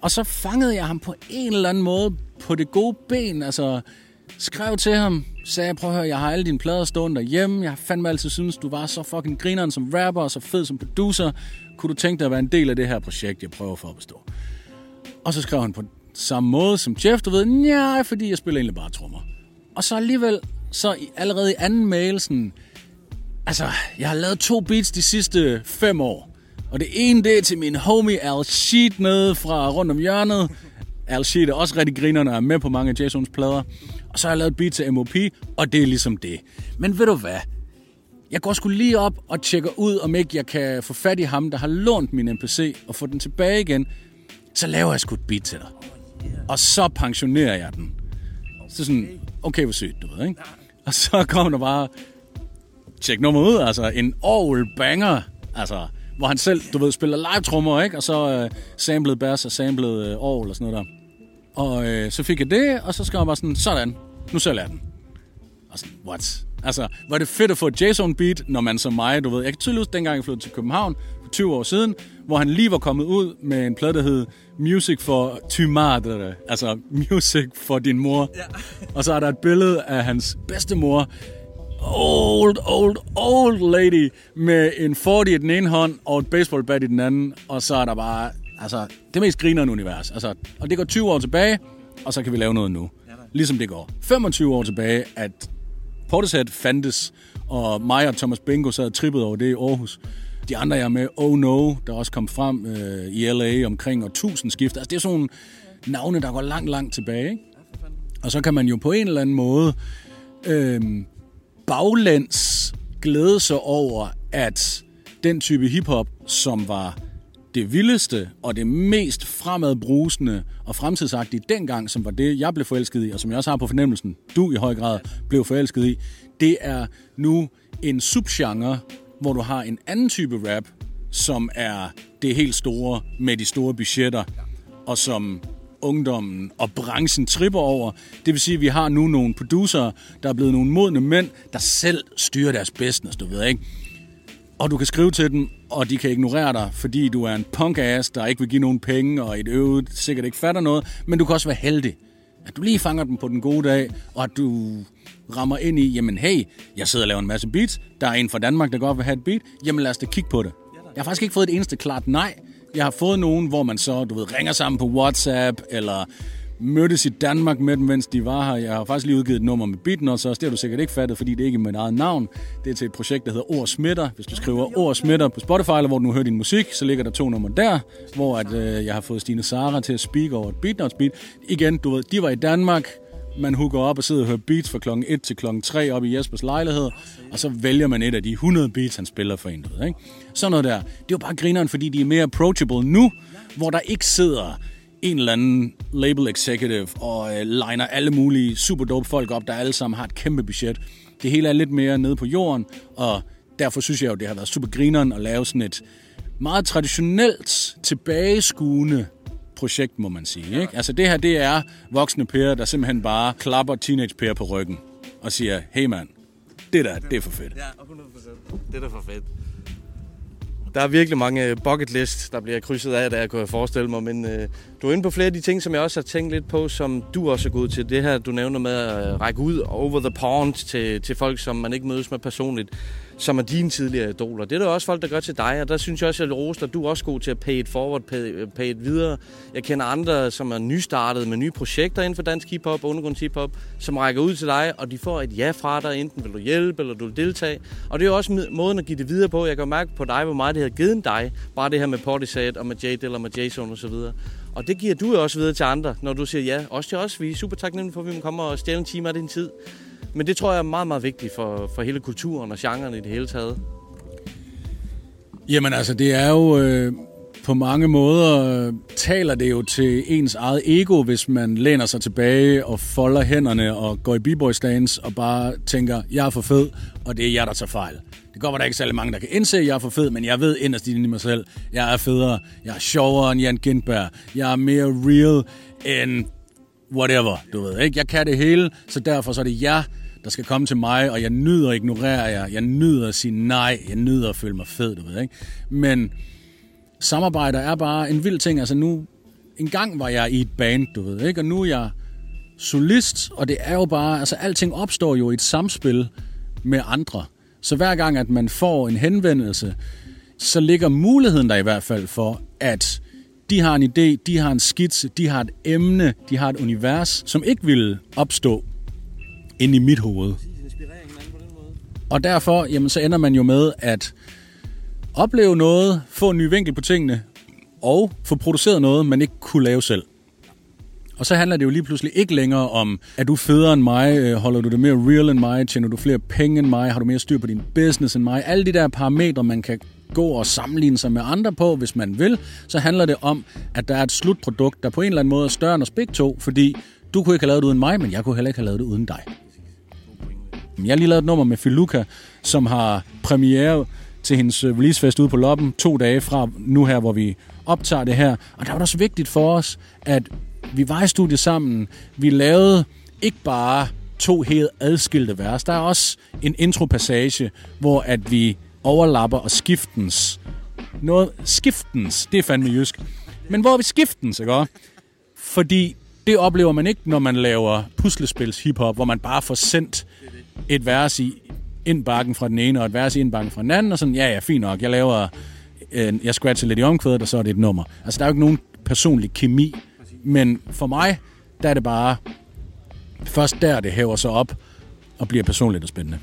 Speaker 3: Og så fangede jeg ham på en eller anden måde på det gode ben, altså skrev til ham, sagde, prøv at høre, jeg har alle dine plader stående derhjemme, jeg har fandme altid synes, du var så fucking grineren som rapper og så fed som producer, kunne du tænke dig at være en del af det her projekt, jeg prøver for at bestå? Og så skrev han på samme måde som Jeff, du ved, nej, fordi jeg spiller egentlig bare trommer. Og så alligevel, så allerede i anden mail, sådan, altså, jeg har lavet to beats de sidste fem år. Og det ene, det er til min homie Al Sheet nede fra rundt om hjørnet. Al Sheet er også rigtig grinerne og er med på mange af Jasons plader. Og så har jeg lavet et beat til MOP, og det er ligesom det. Men ved du hvad? Jeg går sgu lige op og tjekker ud, om ikke jeg kan få fat i ham, der har lånt min NPC, og få den tilbage igen. Så laver jeg sgu et beat til dig. Og så pensionerer jeg den. Så sådan, okay, hvor sygt, du ved, ikke? Og så kommer der bare, tjek nummer ud, altså en all banger, altså, hvor han selv, du ved, spiller live-trommer, ikke? Og så øh, samlede bass og samlede øh, all og sådan noget der. Og øh, så fik jeg det, og så skrev jeg bare sådan, sådan, nu sælger jeg den. Og sådan, what? Altså, var det fedt at få et Jason beat, når man som mig, du ved, jeg kan tydeligt huske, dengang jeg flyttede til København for 20 år siden, hvor han lige var kommet ud med en plade, der hed Music for tu madre, altså Music for din mor. Ja. Og så er der et billede af hans bedstemor, old, old, old lady, med en 40 i den ene hånd og et baseballbat i den anden, og så er der bare, altså, det mest grinerende univers. Altså, og det går 20 år tilbage, og så kan vi lave noget nu. Ligesom det går 25 år tilbage, at Portishead fandtes, og mig og Thomas Bingo sad og trippede over det i Aarhus. De andre jeg er med, Oh No, der også kom frem øh, i LA omkring år 1000 skift. Altså det er sådan nogle navne, der går langt, langt tilbage. Ikke? Og så kan man jo på en eller anden måde øh, baglæns glæde sig over, at den type hiphop, som var det vildeste og det mest fremadbrusende og fremtidsagtige dengang, som var det, jeg blev forelsket i, og som jeg også har på fornemmelsen, du i høj grad blev forelsket i, det er nu en subgenre, hvor du har en anden type rap, som er det helt store med de store budgetter, og som ungdommen og branchen tripper over. Det vil sige, at vi har nu nogle producer, der er blevet nogle modne mænd, der selv styrer deres business, du ved ikke? Og du kan skrive til dem, og de kan ignorere dig, fordi du er en punk-ass, der ikke vil give nogen penge, og et øvet sikkert ikke fatter noget. Men du kan også være heldig. At du lige fanger dem på den gode dag, og at du rammer ind i, jamen hey, jeg sidder og laver en masse beats. Der er en fra Danmark, der godt vil have et beat. Jamen lad os da kigge på det. Jeg har faktisk ikke fået et eneste klart nej. Jeg har fået nogen, hvor man så, du ved, ringer sammen på WhatsApp, eller mødtes i Danmark med dem, mens de var her. Jeg har faktisk lige udgivet et nummer med Beatnuts også. Det har du sikkert ikke fattet, fordi det er ikke er mit eget navn. Det er til et projekt, der hedder Ord Smitter. Hvis du skriver Ord Smitter på Spotify, eller hvor du nu hører din musik, så ligger der to numre der, hvor at, øh, jeg har fået Stine Sara til at speak over et Beatnuts beat. Igen, du ved, de var i Danmark. Man hooker op og sidder og hører beats fra klokken 1 til klokken 3 op i Jespers lejlighed, og så vælger man et af de 100 beats, han spiller for en. ved, Ikke? Sådan noget der. Det er jo bare grineren, fordi de er mere approachable nu, hvor der ikke sidder en eller anden label executive og øh, liner alle mulige super dope folk op, der alle sammen har et kæmpe budget. Det hele er lidt mere nede på jorden, og derfor synes jeg jo, det har været super grineren at lave sådan et meget traditionelt tilbageskuende projekt, må man sige. Ikke? Altså det her, det er voksne pærer, der simpelthen bare klapper teenage pærer på ryggen og siger, hey mand, det der, det er for fedt.
Speaker 2: Ja, 100%. Det er da for fedt. Der er virkelig mange øh, bucket list, der bliver krydset af, der kunne forestille mig. Men øh, du er inde på flere af de ting, som jeg også har tænkt lidt på, som du også er god til. Det her, du nævner med at øh, række ud over the pond til, til folk, som man ikke mødes med personligt, som er dine tidligere idoler. Det er der også folk, der gør til dig, og der synes jeg også, at Rosler, du er også god til at pay it forward, pay, øh, pay it videre. Jeg kender andre, som er nystartet med nye projekter inden for dansk hiphop og undergrunds hiphop, som rækker ud til dig, og de får et ja fra dig, enten vil du hjælpe, eller du vil deltage. Og det er jo også måden at give det videre på. Jeg kan mærke på dig, hvor meget det har givet dig, bare det her med Portisat og med J. Dill og med Jason og så videre. Og det giver du jo også videre til andre, når du siger ja. Også til os. Vi er super taknemmelige for, at vi må komme og stjæle en time af din tid. Men det tror jeg er meget, meget vigtigt for, for hele kulturen og genren i det hele taget.
Speaker 3: Jamen altså, det er jo øh, på mange måder, øh, taler det jo til ens eget ego, hvis man læner sig tilbage og folder hænderne og går i b-boy og bare tænker, jeg er for fed, og det er jeg, der tager fejl. Det går, at der ikke er særlig mange, der kan indse, at jeg er for fed, men jeg ved inderst i mig selv, jeg er federe, jeg er sjovere end Jan Gindberg, jeg er mere real end whatever, du ved ikke? Jeg kan det hele, så derfor så er det jer, der skal komme til mig, og jeg nyder at ignorere jer, jeg nyder at sige nej, jeg nyder at føle mig fed, du ved ikke? Men samarbejder er bare en vild ting, altså nu, en gang var jeg i et band, du ved ikke? Og nu er jeg solist, og det er jo bare, altså alting opstår jo i et samspil med andre. Så hver gang, at man får en henvendelse, så ligger muligheden der i hvert fald for, at de har en idé, de har en skitse, de har et emne, de har et univers, som ikke vil opstå ind i mit hoved. Og derfor, jamen, så ender man jo med at opleve noget, få en ny vinkel på tingene, og få produceret noget, man ikke kunne lave selv. Og så handler det jo lige pludselig ikke længere om, er du federe end mig, øh, holder du det mere real end mig, tjener du flere penge end mig, har du mere styr på din business end mig. Alle de der parametre, man kan gå og sammenligne sig med andre på, hvis man vil, så handler det om, at der er et slutprodukt, der på en eller anden måde er større end os begge to, fordi du kunne ikke have lavet det uden mig, men jeg kunne heller ikke have lavet det uden dig. Jeg har lige lavet et nummer med Filuka, som har premiere til hendes øh, releasefest ude på Loppen to dage fra nu her, hvor vi optager det her. Og der var det også vigtigt for os, at vi var i studiet sammen. Vi lavede ikke bare to helt adskilte vers. Der er også en intropassage, hvor at vi overlapper og skiftens. Noget skiftens, det er fandme jysk. Men hvor er vi skiftens, ikke Fordi det oplever man ikke, når man laver puslespils hiphop, hvor man bare får sendt et vers i indbakken fra den ene, og et vers i indbakken fra den anden, og sådan, ja, ja, fint nok, jeg laver, øh, jeg scratcher lidt i omkvædet, og så er det et nummer. Altså, der er jo ikke nogen personlig kemi, men for mig, der er det bare først der, det hæver sig op og bliver personligt og spændende.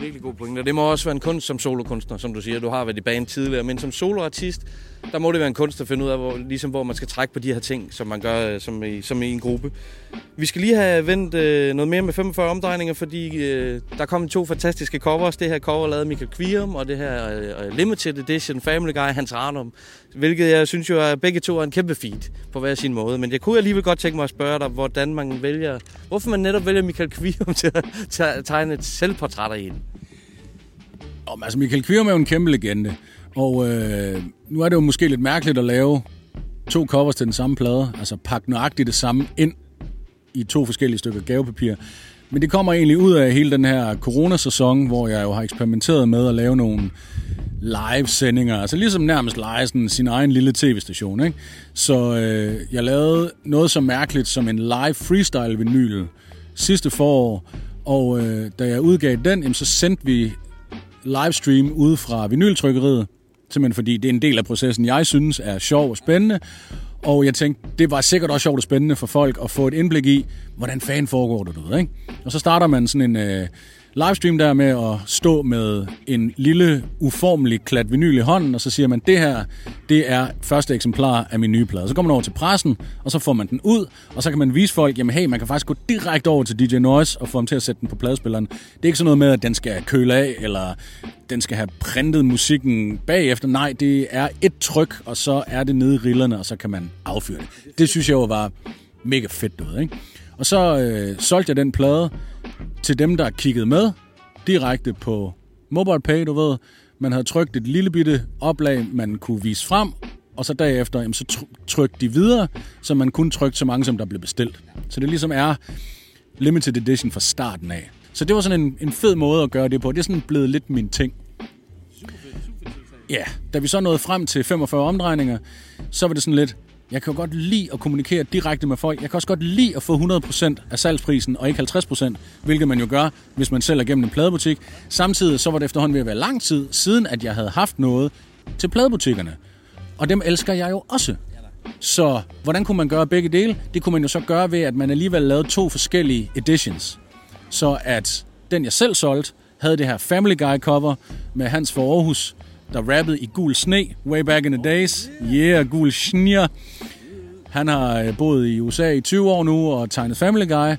Speaker 2: Virkelig god pointe. Det må også være en kunst som solokunstner, som du siger. Du har været i band tidligere, men som soloartist, der må det være en kunst at finde ud af, hvor, ligesom, hvor man skal trække på de her ting, som man gør øh, som i, som i en gruppe. Vi skal lige have vendt øh, noget mere med 45 omdrejninger, fordi øh, der kom to fantastiske covers. Det her cover lavede Michael Quirum, og det her øh, øh, Limited Edition Family Guy Hans Ranum. Hvilket jeg synes jo, at begge to er en kæmpe feat på hver sin måde. Men jeg kunne alligevel godt tænke mig at spørge dig, hvordan man vælger, hvorfor man netop vælger Michael Quirum til at tegne et selvportræt af en.
Speaker 3: Om, altså Michael Kvirum er jo en kæmpe legende. Og øh, nu er det jo måske lidt mærkeligt at lave to covers til den samme plade. Altså pakke nøjagtigt det samme ind i to forskellige stykker gavepapir. Men det kommer egentlig ud af hele den her coronasæson, hvor jeg jo har eksperimenteret med at lave nogle live-sendinger. Altså ligesom nærmest lege sådan sin egen lille tv-station. Ikke? Så øh, jeg lavede noget så mærkeligt som en live freestyle-vinyl sidste forår. Og øh, da jeg udgav den, jamen, så sendte vi livestream ude fra vinyltrykkeriet Simpelthen fordi det er en del af processen, jeg synes er sjov og spændende. Og jeg tænkte, det var sikkert også sjovt og spændende for folk at få et indblik i, hvordan fan foregår det, du ved, ikke? Og så starter man sådan en øh, livestream der med at stå med en lille uformelig klat vinyl i hånden, og så siger man, det her, det er første eksemplar af min nye plade. Så går man over til pressen, og så får man den ud, og så kan man vise folk, jamen hey, man kan faktisk gå direkte over til DJ Noise og få dem til at sætte den på pladespilleren. Det er ikke sådan noget med, at den skal køle af, eller den skal have printet musikken bagefter. Nej, det er et tryk, og så er det nede i rillerne, og så kan man affyre det. Det synes jeg jo var mega fedt, noget, ikke? Og så øh, solgte jeg den plade til dem, der kiggede med direkte på MobilePay, du ved. Man havde trykt et lille bitte oplag, man kunne vise frem, og så derefter, jamen, så tr- trykte de videre, så man kun trykte så mange, som der blev bestilt. Så det ligesom er limited edition fra starten af. Så det var sådan en, en fed måde at gøre det på. Det er sådan blevet lidt min ting. Ja, da vi så nåede frem til 45 omdrejninger, så var det sådan lidt, jeg kan jo godt lide at kommunikere direkte med folk. Jeg kan også godt lide at få 100% af salgsprisen, og ikke 50%, hvilket man jo gør, hvis man sælger gennem en pladebutik. Samtidig så var det efterhånden ved at være lang tid, siden at jeg havde haft noget til pladebutikkerne. Og dem elsker jeg jo også. Så hvordan kunne man gøre begge dele? Det kunne man jo så gøre ved, at man alligevel lavede to forskellige editions. Så at den, jeg selv solgte, havde det her Family Guy cover med Hans for Aarhus, der rappede i gul sne, way back in the days. Yeah, gul snier. Han har øh, boet i USA i 20 år nu og tegnet Family Guy.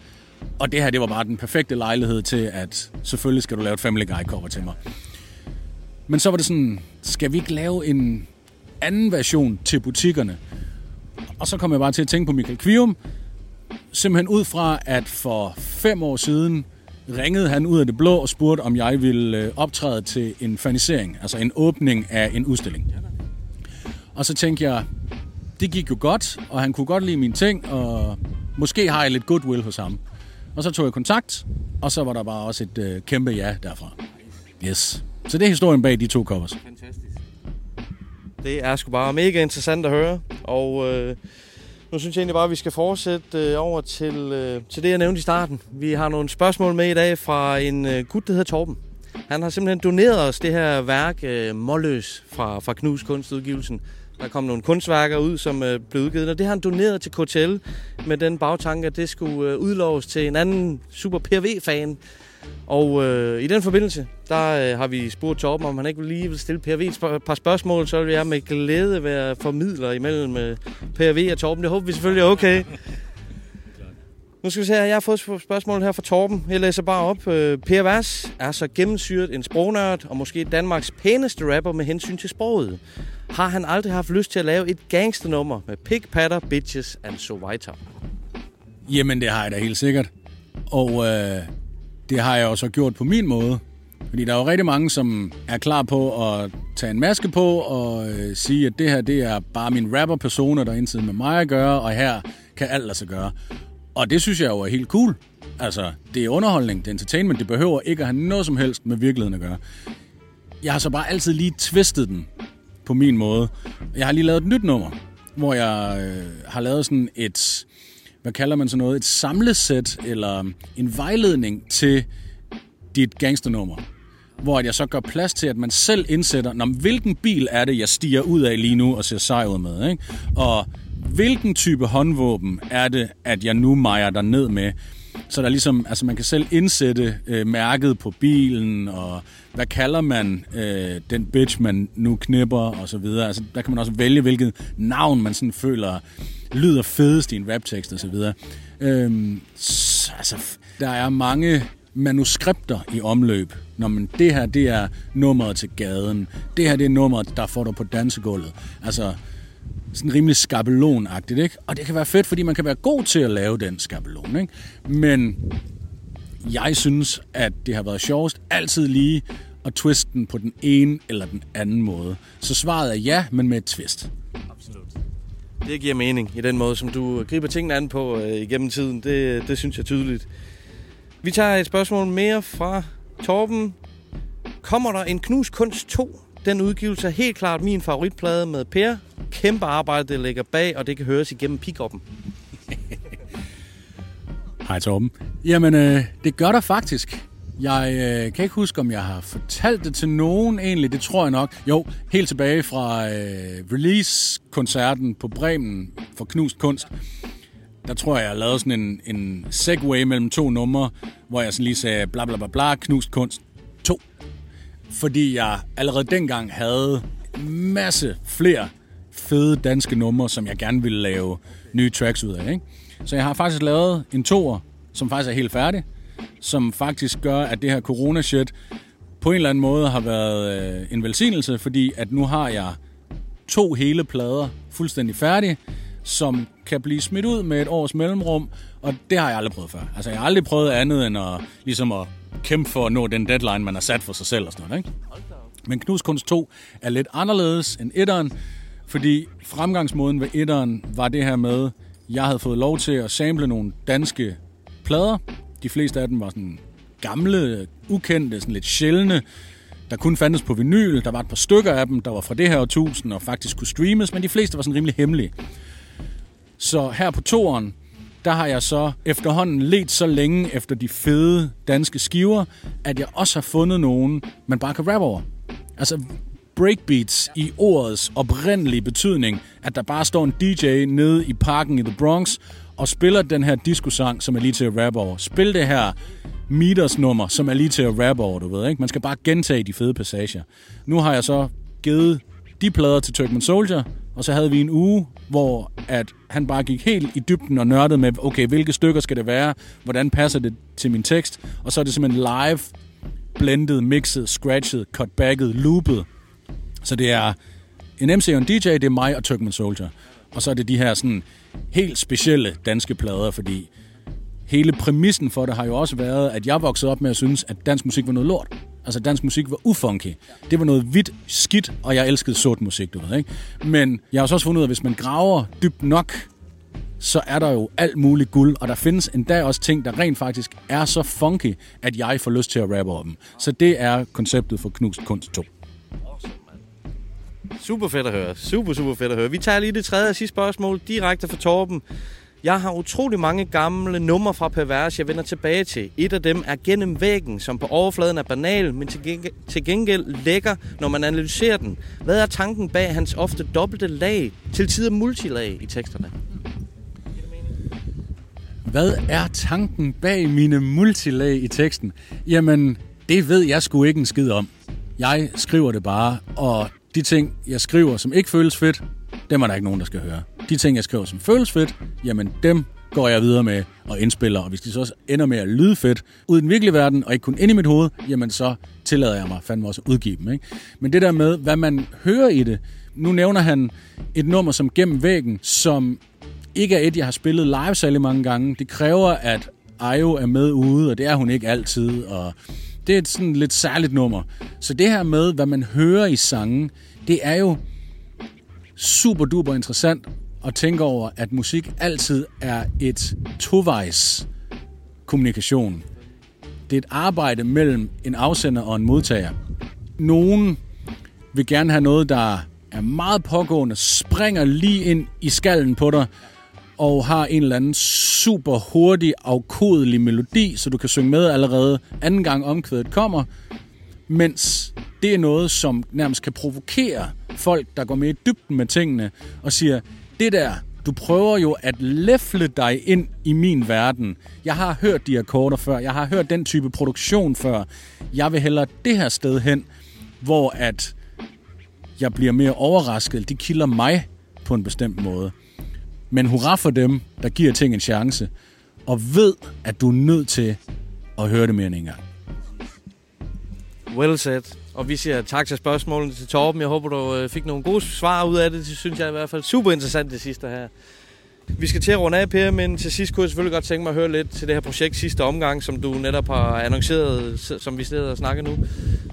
Speaker 3: Og det her, det var bare den perfekte lejlighed til, at selvfølgelig skal du lave et Family Guy cover til mig. Men så var det sådan, skal vi ikke lave en anden version til butikkerne? Og så kom jeg bare til at tænke på Michael Kvium. Simpelthen ud fra, at for fem år siden ringede han ud af det blå og spurgte, om jeg ville øh, optræde til en fanisering, altså en åbning af en udstilling. Og så tænkte jeg, det gik jo godt, og han kunne godt lide mine ting, og måske har jeg lidt goodwill hos ham. Og så tog jeg kontakt, og så var der bare også et øh, kæmpe ja derfra. Yes. Så det er historien bag de to covers. Fantastisk.
Speaker 2: Det er sgu bare mega interessant at høre, og øh, nu synes jeg egentlig bare, at vi skal fortsætte øh, over til, øh, til det, jeg nævnte i starten. Vi har nogle spørgsmål med i dag fra en øh, gut, der hedder Torben. Han har simpelthen doneret os det her værk, øh, Målløs, fra, fra Knus Kunstudgivelsen. Der kom nogle kunstværker ud, som øh, blev udgivet, og det har han doneret til KTL med den bagtanke, at det skulle øh, udloves til en anden super PV-fan, og øh, i den forbindelse, der øh, har vi spurgt Torben, om han ikke lige vil stille PRV et sp- par spørgsmål, så vil jeg med glæde være formidler imellem øh, PRV og Torben. Det håber vi selvfølgelig er okay. Nu skal vi se her, jeg har fået spørgsmål her fra Torben. Jeg læser bare op. Øh, Per Vers er så gennemsyret en sprognørd, og måske Danmarks pæneste rapper med hensyn til sproget. Har han aldrig haft lyst til at lave et gangsternummer med pig, patter, bitches and so weiter?
Speaker 3: Jamen, det har jeg da helt sikkert. Og øh, det har jeg også gjort på min måde. Fordi der er jo rigtig mange, som er klar på at tage en maske på og øh, sige, at det her det er bare min rapper-personer, der er intet med mig at gøre, og her kan alt lade sig gøre. Og det synes jeg jo er helt cool. Altså, det er underholdning, det er entertainment, det behøver ikke at have noget som helst med virkeligheden at gøre. Jeg har så bare altid lige twistet den på min måde. Jeg har lige lavet et nyt nummer, hvor jeg øh, har lavet sådan et, hvad kalder man så noget, et samlesæt eller en vejledning til dit gangsternummer. Hvor at jeg så gør plads til, at man selv indsætter, Nå, hvilken bil er det, jeg stiger ud af lige nu og ser sej ud med. Ikke? Og hvilken type håndvåben er det, at jeg nu mejer der ned med. Så der er ligesom, altså man kan selv indsætte øh, mærket på bilen, og hvad kalder man øh, den bitch, man nu knipper, og så videre. Altså, der kan man også vælge, hvilket navn man sådan føler lyder fedest i en raptekst, og så videre. Øhm, så, altså, der er mange manuskripter i omløb. Når men det her, det er nummeret til gaden. Det her, det er nummeret, der får dig på dansegulvet. Altså, sådan rimelig skabelonagtigt, ikke? Og det kan være fedt, fordi man kan være god til at lave den skabelon, ikke? Men jeg synes, at det har været sjovest altid lige at twiste den på den ene eller den anden måde. Så svaret er ja, men med et twist. Absolut.
Speaker 2: Det giver mening i den måde, som du griber tingene an på øh, igennem tiden. Det, det synes jeg tydeligt. Vi tager et spørgsmål mere fra Torben. Kommer der en Knus Kunst 2? Den udgivelse er helt klart min favoritplade med Per. Kæmpe arbejde, det ligger bag, og det kan høres igennem pickuppen.
Speaker 3: Hej Torben. Jamen, øh, det gør der faktisk. Jeg øh, kan ikke huske, om jeg har fortalt det til nogen egentlig. Det tror jeg nok. Jo, helt tilbage fra øh, release-koncerten på Bremen for Knust Kunst. Der tror jeg, jeg lavede sådan en, en segway mellem to numre, hvor jeg sådan lige sagde bla bla bla bla, Knust Kunst 2. Fordi jeg allerede dengang havde masse flere fede danske numre, som jeg gerne ville lave nye tracks ud af. Ikke? Så jeg har faktisk lavet en toer, som faktisk er helt færdig, som faktisk gør, at det her corona-shit på en eller anden måde har været øh, en velsignelse, fordi at nu har jeg to hele plader fuldstændig færdige, som kan blive smidt ud med et års mellemrum, og det har jeg aldrig prøvet før. Altså, jeg har aldrig prøvet andet end at, ligesom at kæmpe for at nå den deadline, man har sat for sig selv og sådan noget, ikke? Men Knus Kunst 2 er lidt anderledes end etteren, fordi fremgangsmåden ved etteren var det her med, jeg havde fået lov til at sample nogle danske plader. De fleste af dem var sådan gamle, ukendte, sådan lidt sjældne, der kun fandtes på vinyl. Der var et par stykker af dem, der var fra det her årtusind og faktisk kunne streames, men de fleste var sådan rimelig hemmelige. Så her på toeren, der har jeg så efterhånden let så længe efter de fede danske skiver, at jeg også har fundet nogen, man bare kan rappe over. Altså breakbeats i ordets oprindelige betydning, at der bare står en DJ nede i parken i The Bronx og spiller den her disco-sang, som er lige til at rappe over. Spil det her meters nummer, som er lige til at rappe over, du ved, ikke? Man skal bare gentage de fede passager. Nu har jeg så givet de plader til Turkman Soldier, og så havde vi en uge, hvor at han bare gik helt i dybden og nørdede med, okay, hvilke stykker skal det være? Hvordan passer det til min tekst? Og så er det simpelthen live, blendet, mixet, scratchet, cutbacket, loopet. Så det er en MC og en DJ, det er mig og Turkman Soldier. Og så er det de her sådan helt specielle danske plader, fordi hele præmissen for det har jo også været, at jeg voksede op med at synes, at dansk musik var noget lort. Altså dansk musik var ufunky. Det var noget hvidt skidt, og jeg elskede sort musik, du ved, ikke? Men jeg har også fundet ud af, at hvis man graver dybt nok, så er der jo alt muligt guld, og der findes endda også ting, der rent faktisk er så funky, at jeg får lyst til at rappe over dem. Så det er konceptet for Knust Kunst 2.
Speaker 12: Super fedt at høre. Super, super fedt at høre. Vi tager lige det tredje og sidste spørgsmål direkte fra Torben. Jeg har utrolig mange gamle numre fra Pervers, jeg vender tilbage til. Et af dem er Gennem væggen, som på overfladen er banal, men til gengæld, til gengæld lækker, når man analyserer den. Hvad er tanken bag hans ofte dobbelte lag, til tider multilag i teksterne?
Speaker 3: Hvad er tanken bag mine multilag i teksten? Jamen, det ved jeg sgu ikke en skid om. Jeg skriver det bare, og de ting, jeg skriver, som ikke føles fedt, dem er der ikke nogen, der skal høre. De ting, jeg skriver, som føles fedt, jamen dem går jeg videre med og indspiller. Og hvis de så også ender med at lyde fedt ud i den virkelige verden, og ikke kun ind i mit hoved, jamen så tillader jeg mig fandme også at udgive dem. Ikke? Men det der med, hvad man hører i det, nu nævner han et nummer som Gennem Væggen, som ikke er et, jeg har spillet live særlig mange gange. Det kræver, at Ayo er med ude, og det er hun ikke altid, og det er et sådan lidt særligt nummer. Så det her med, hvad man hører i sangen, det er jo super duper interessant at tænke over, at musik altid er et tovejs kommunikation. Det er et arbejde mellem en afsender og en modtager. Nogen vil gerne have noget, der er meget pågående, springer lige ind i skallen på dig, og har en eller anden super hurtig, afkodelig melodi, så du kan synge med allerede anden gang omkvædet kommer, mens det er noget, som nærmest kan provokere folk, der går med i dybden med tingene, og siger, det der, du prøver jo at læfle dig ind i min verden. Jeg har hørt de akkorder før, jeg har hørt den type produktion før. Jeg vil hellere det her sted hen, hvor at jeg bliver mere overrasket. De kilder mig på en bestemt måde. Men hurra for dem, der giver ting en chance, og ved, at du er nødt til at høre det mere end en gang.
Speaker 12: Well said. Og vi siger tak til spørgsmålene til Torben. Jeg håber, du øh, fik nogle gode svar ud af det. Det synes jeg i hvert fald super interessant det sidste her. Vi skal til at runde af, Per, men til sidst kunne jeg selvfølgelig godt tænke mig at høre lidt til det her projekt sidste omgang, som du netop har annonceret, som vi sidder og snakker nu.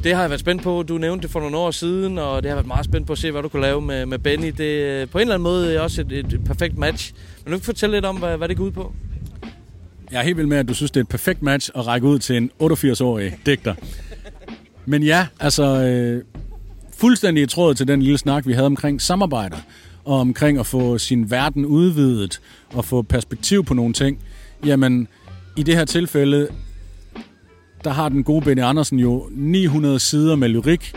Speaker 12: Det har jeg været spændt på. Du nævnte det for nogle år siden, og det har jeg været meget spændt på at se, hvad du kunne lave med, med Benny. Det er på en eller anden måde også et, et perfekt match. Men du kan fortælle lidt om, hvad, hvad det går ud på?
Speaker 3: Jeg er helt vild med, at du synes, det er et perfekt match at række ud til en 88-årig digter. Men ja, altså øh, fuldstændig i tråd til den lille snak, vi havde omkring samarbejder, og omkring at få sin verden udvidet, og få perspektiv på nogle ting. Jamen, i det her tilfælde, der har den gode Benny Andersen jo 900 sider med lyrik.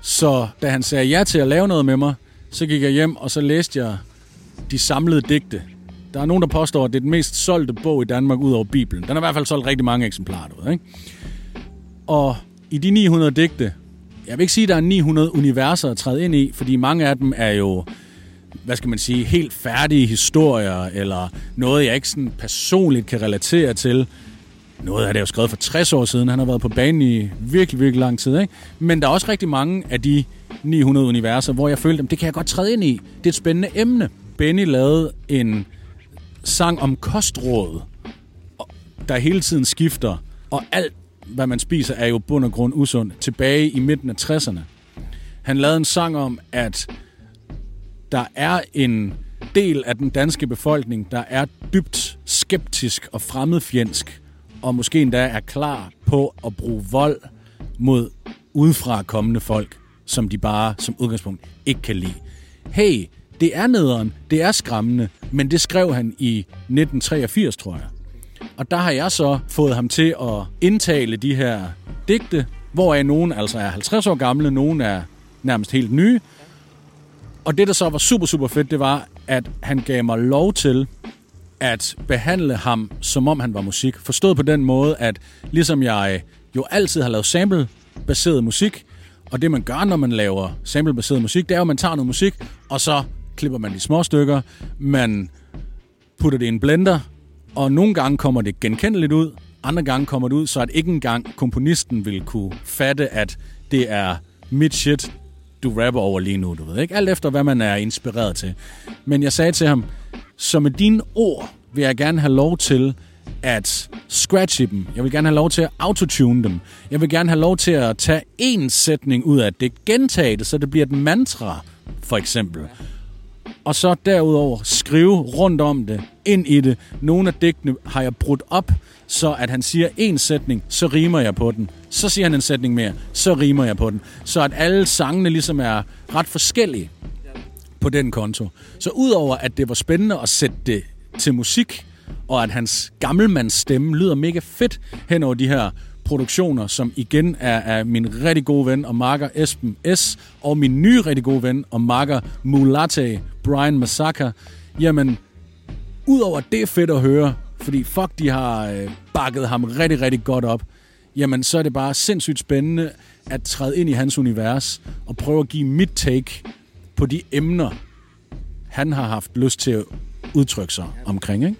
Speaker 3: Så da han sagde ja til at lave noget med mig, så gik jeg hjem, og så læste jeg de samlede digte. Der er nogen, der påstår, at det er den mest solgte bog i Danmark ud over Bibelen. Den har i hvert fald solgt rigtig mange eksemplarer ud, ikke? Og i de 900 digte, jeg vil ikke sige, at der er 900 universer at træde ind i, fordi mange af dem er jo, hvad skal man sige, helt færdige historier, eller noget, jeg ikke sådan personligt kan relatere til. Noget af det er jo skrevet for 60 år siden. Han har været på banen i virkelig, virkelig lang tid. Ikke? Men der er også rigtig mange af de 900 universer, hvor jeg følte, at det kan jeg godt træde ind i. Det er et spændende emne. Benny lavede en sang om kostråd, der hele tiden skifter, og alt hvad man spiser, er jo bund og grund usund. Tilbage i midten af 60'erne. Han lavede en sang om, at der er en del af den danske befolkning, der er dybt skeptisk og fremmedfjendsk, og måske endda er klar på at bruge vold mod udefra kommende folk, som de bare som udgangspunkt ikke kan lide. Hey, det er nederen, det er skræmmende, men det skrev han i 1983, tror jeg. Og der har jeg så fået ham til at indtale de her digte, hvoraf nogen altså er 50 år gamle, nogen er nærmest helt nye. Og det, der så var super, super fedt, det var, at han gav mig lov til at behandle ham, som om han var musik. Forstået på den måde, at ligesom jeg jo altid har lavet sample-baseret musik, og det man gør, når man laver sample-baseret musik, det er jo, at man tager noget musik, og så klipper man de små stykker, man putter det i en blender, og nogle gange kommer det genkendeligt ud, andre gange kommer det ud, så at ikke engang komponisten vil kunne fatte, at det er mit shit, du rapper over lige nu, du ved ikke? Alt efter, hvad man er inspireret til. Men jeg sagde til ham, så med dine ord vil jeg gerne have lov til at scratche dem. Jeg vil gerne have lov til at autotune dem. Jeg vil gerne have lov til at tage en sætning ud af det, gentage det, så det bliver et mantra, for eksempel. Og så derudover skrive rundt om det, ind i det. Nogle af digtene har jeg brudt op, så at han siger en sætning, så rimer jeg på den. Så siger han en sætning mere, så rimer jeg på den. Så at alle sangene ligesom er ret forskellige på den konto. Så udover at det var spændende at sætte det til musik, og at hans gammelmands stemme lyder mega fedt hen over de her produktioner, som igen er af min rigtig gode ven og marker Esben S. og min nye rigtig gode ven og marker Mulate Brian Masaka. Jamen, udover det er fedt at høre, fordi fuck, de har øh, bakket ham rigtig, rigtig godt op, jamen så er det bare sindssygt spændende at træde ind i hans univers og prøve at give mit take på de emner, han har haft lyst til at udtrykke sig omkring, ikke?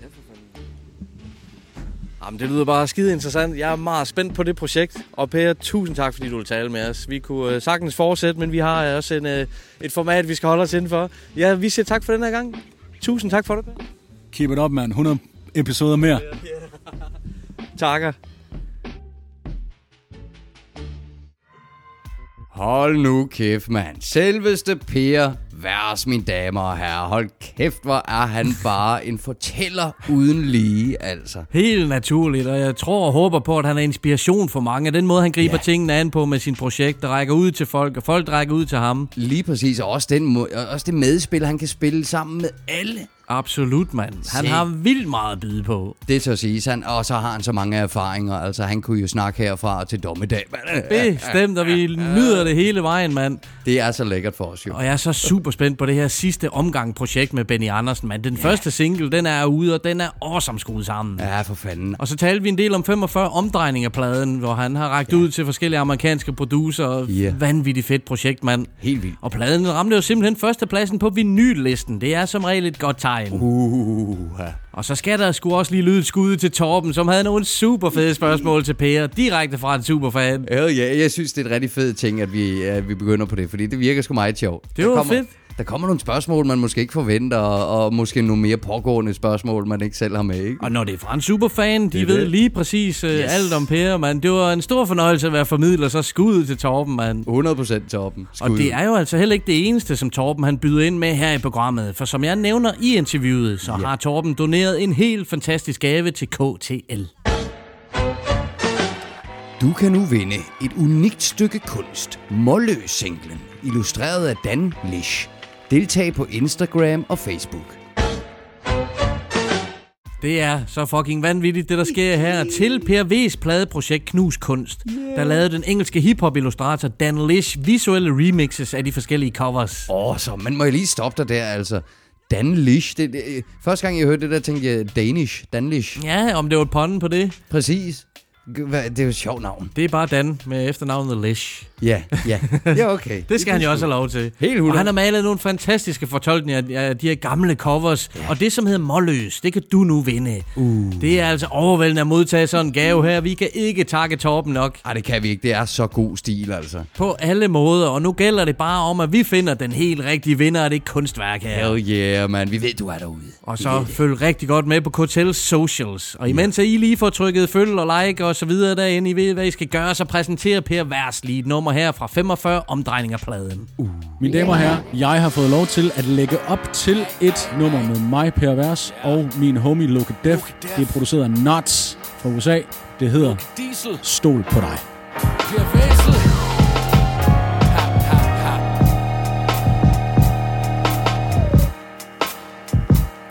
Speaker 12: Jamen, det lyder bare skide interessant. Jeg er meget spændt på det projekt. Og Per, tusind tak, fordi du vil tale med os. Vi kunne øh, sagtens fortsætte, men vi har også en, øh, et format, vi skal holde os indenfor. Ja, vi siger tak for den her gang. Tusind tak for det, Per.
Speaker 3: Keep it up, man. 100 episoder mere.
Speaker 12: Takker.
Speaker 1: Hold nu kæft, mand. Selveste Per Værs, mine damer og herrer. Hold kæft, hvor er han bare en fortæller uden lige, altså.
Speaker 2: Helt naturligt, og jeg tror og håber på, at han er inspiration for mange. Den måde, han griber ja. tingene an på med sin projekt, der rækker ud til folk, og folk rækker ud til ham.
Speaker 1: Lige præcis, og også, den også det medspil, han kan spille sammen med alle.
Speaker 2: Absolut, mand. Han
Speaker 1: Se.
Speaker 2: har vildt meget at byde på.
Speaker 1: Det så siges han, og så har han så mange erfaringer. Altså, han kunne jo snakke herfra til dommedag.
Speaker 2: Bestemt, og vi nyder det hele vejen, mand.
Speaker 1: Det er så lækkert for os jo.
Speaker 2: Og jeg er så super spændt på det her sidste omgang projekt med Benny Andersen, mand. Den ja. første single, den er ude, og den er awesome skruet sammen.
Speaker 1: Ja, for fanden.
Speaker 2: Og så talte vi en del om 45 omdrejninger af pladen, hvor han har rækket ja. ud til forskellige amerikanske producer.
Speaker 1: Ja.
Speaker 2: Vanvittigt fedt projekt, mand.
Speaker 1: Helt vildt.
Speaker 2: Og pladen ramte jo simpelthen førstepladsen på vinyllisten. Det er som regel et godt tegn.
Speaker 1: Uh,
Speaker 2: Og så skal der sgu også lige lyde et skud til Torben, som havde nogle super fede spørgsmål til Per, direkte fra en superfan.
Speaker 1: Ja, ja, jeg synes, det er et rigtig fed ting, at vi, at vi begynder på det, fordi det virker sgu meget sjovt.
Speaker 2: Det var fedt.
Speaker 1: Der kommer nogle spørgsmål, man måske ikke forventer, og, og måske nogle mere pågående spørgsmål, man ikke selv har med, ikke?
Speaker 2: Og når det er fra en superfan, de
Speaker 1: Det
Speaker 2: ved
Speaker 1: det.
Speaker 2: lige præcis uh, yes. alt om Per, man. Det var en stor fornøjelse at være formidler, så skud til Torben, mand.
Speaker 1: 100% Torben.
Speaker 2: Og det er jo altså heller ikke det eneste, som Torben han byder ind med her i programmet. For som jeg nævner i interviewet, så ja. har Torben doneret en helt fantastisk gave til KTL.
Speaker 1: Du kan nu vinde et unikt stykke kunst. Målløs-singlen, illustreret af Dan Lish. Deltag på Instagram og Facebook.
Speaker 2: Det er så fucking vanvittigt, det der sker her. Til Per V's pladeprojekt Knus Kunst, der lavede den engelske hiphop-illustrator Dan Lish visuelle remixes af de forskellige covers.
Speaker 1: Åh, oh, så man må jeg lige stoppe dig der, altså. Dan Lish. Det, det, første gang jeg hørte det der, tænkte jeg Danish. Dan Lish.
Speaker 2: Ja, om det var et pun på det.
Speaker 1: Præcis. Det er jo et sjovt navn.
Speaker 2: Det er bare Dan med efternavnet Lish.
Speaker 1: Ja, ja. Ja, okay.
Speaker 2: Det skal han jo også have lov til.
Speaker 1: Helt
Speaker 2: Og
Speaker 1: hundrede.
Speaker 2: han har malet nogle fantastiske fortolkninger af de her gamle covers. Ja. Og det, som hedder Målløs, det kan du nu vinde.
Speaker 1: Uh.
Speaker 2: Det er altså overvældende at modtage sådan en gave her. Vi kan ikke takke Torben nok.
Speaker 1: Nej, det kan vi ikke. Det er så god stil, altså.
Speaker 2: På alle måder. Og nu gælder det bare om, at vi finder den helt rigtige vinder af det kunstværk her.
Speaker 1: Hell yeah, man. Vi ved, du er derude.
Speaker 2: Og så følg rigtig godt med på KTL Socials. Og imens ja. I lige får trykket følg og like og og så videre derinde. I ved, hvad I skal gøre. Så præsenterer Per Vers lige et nummer her fra 45 omdrejning af pladen. Uh.
Speaker 13: Mine damer og herrer, jeg har fået lov til at lægge op til et nummer med mig, Per Vers, og min homie Loke Def. Det er produceret af Nuts fra USA. Det hedder
Speaker 3: Diesel.
Speaker 13: Stol på dig.
Speaker 3: Per ha.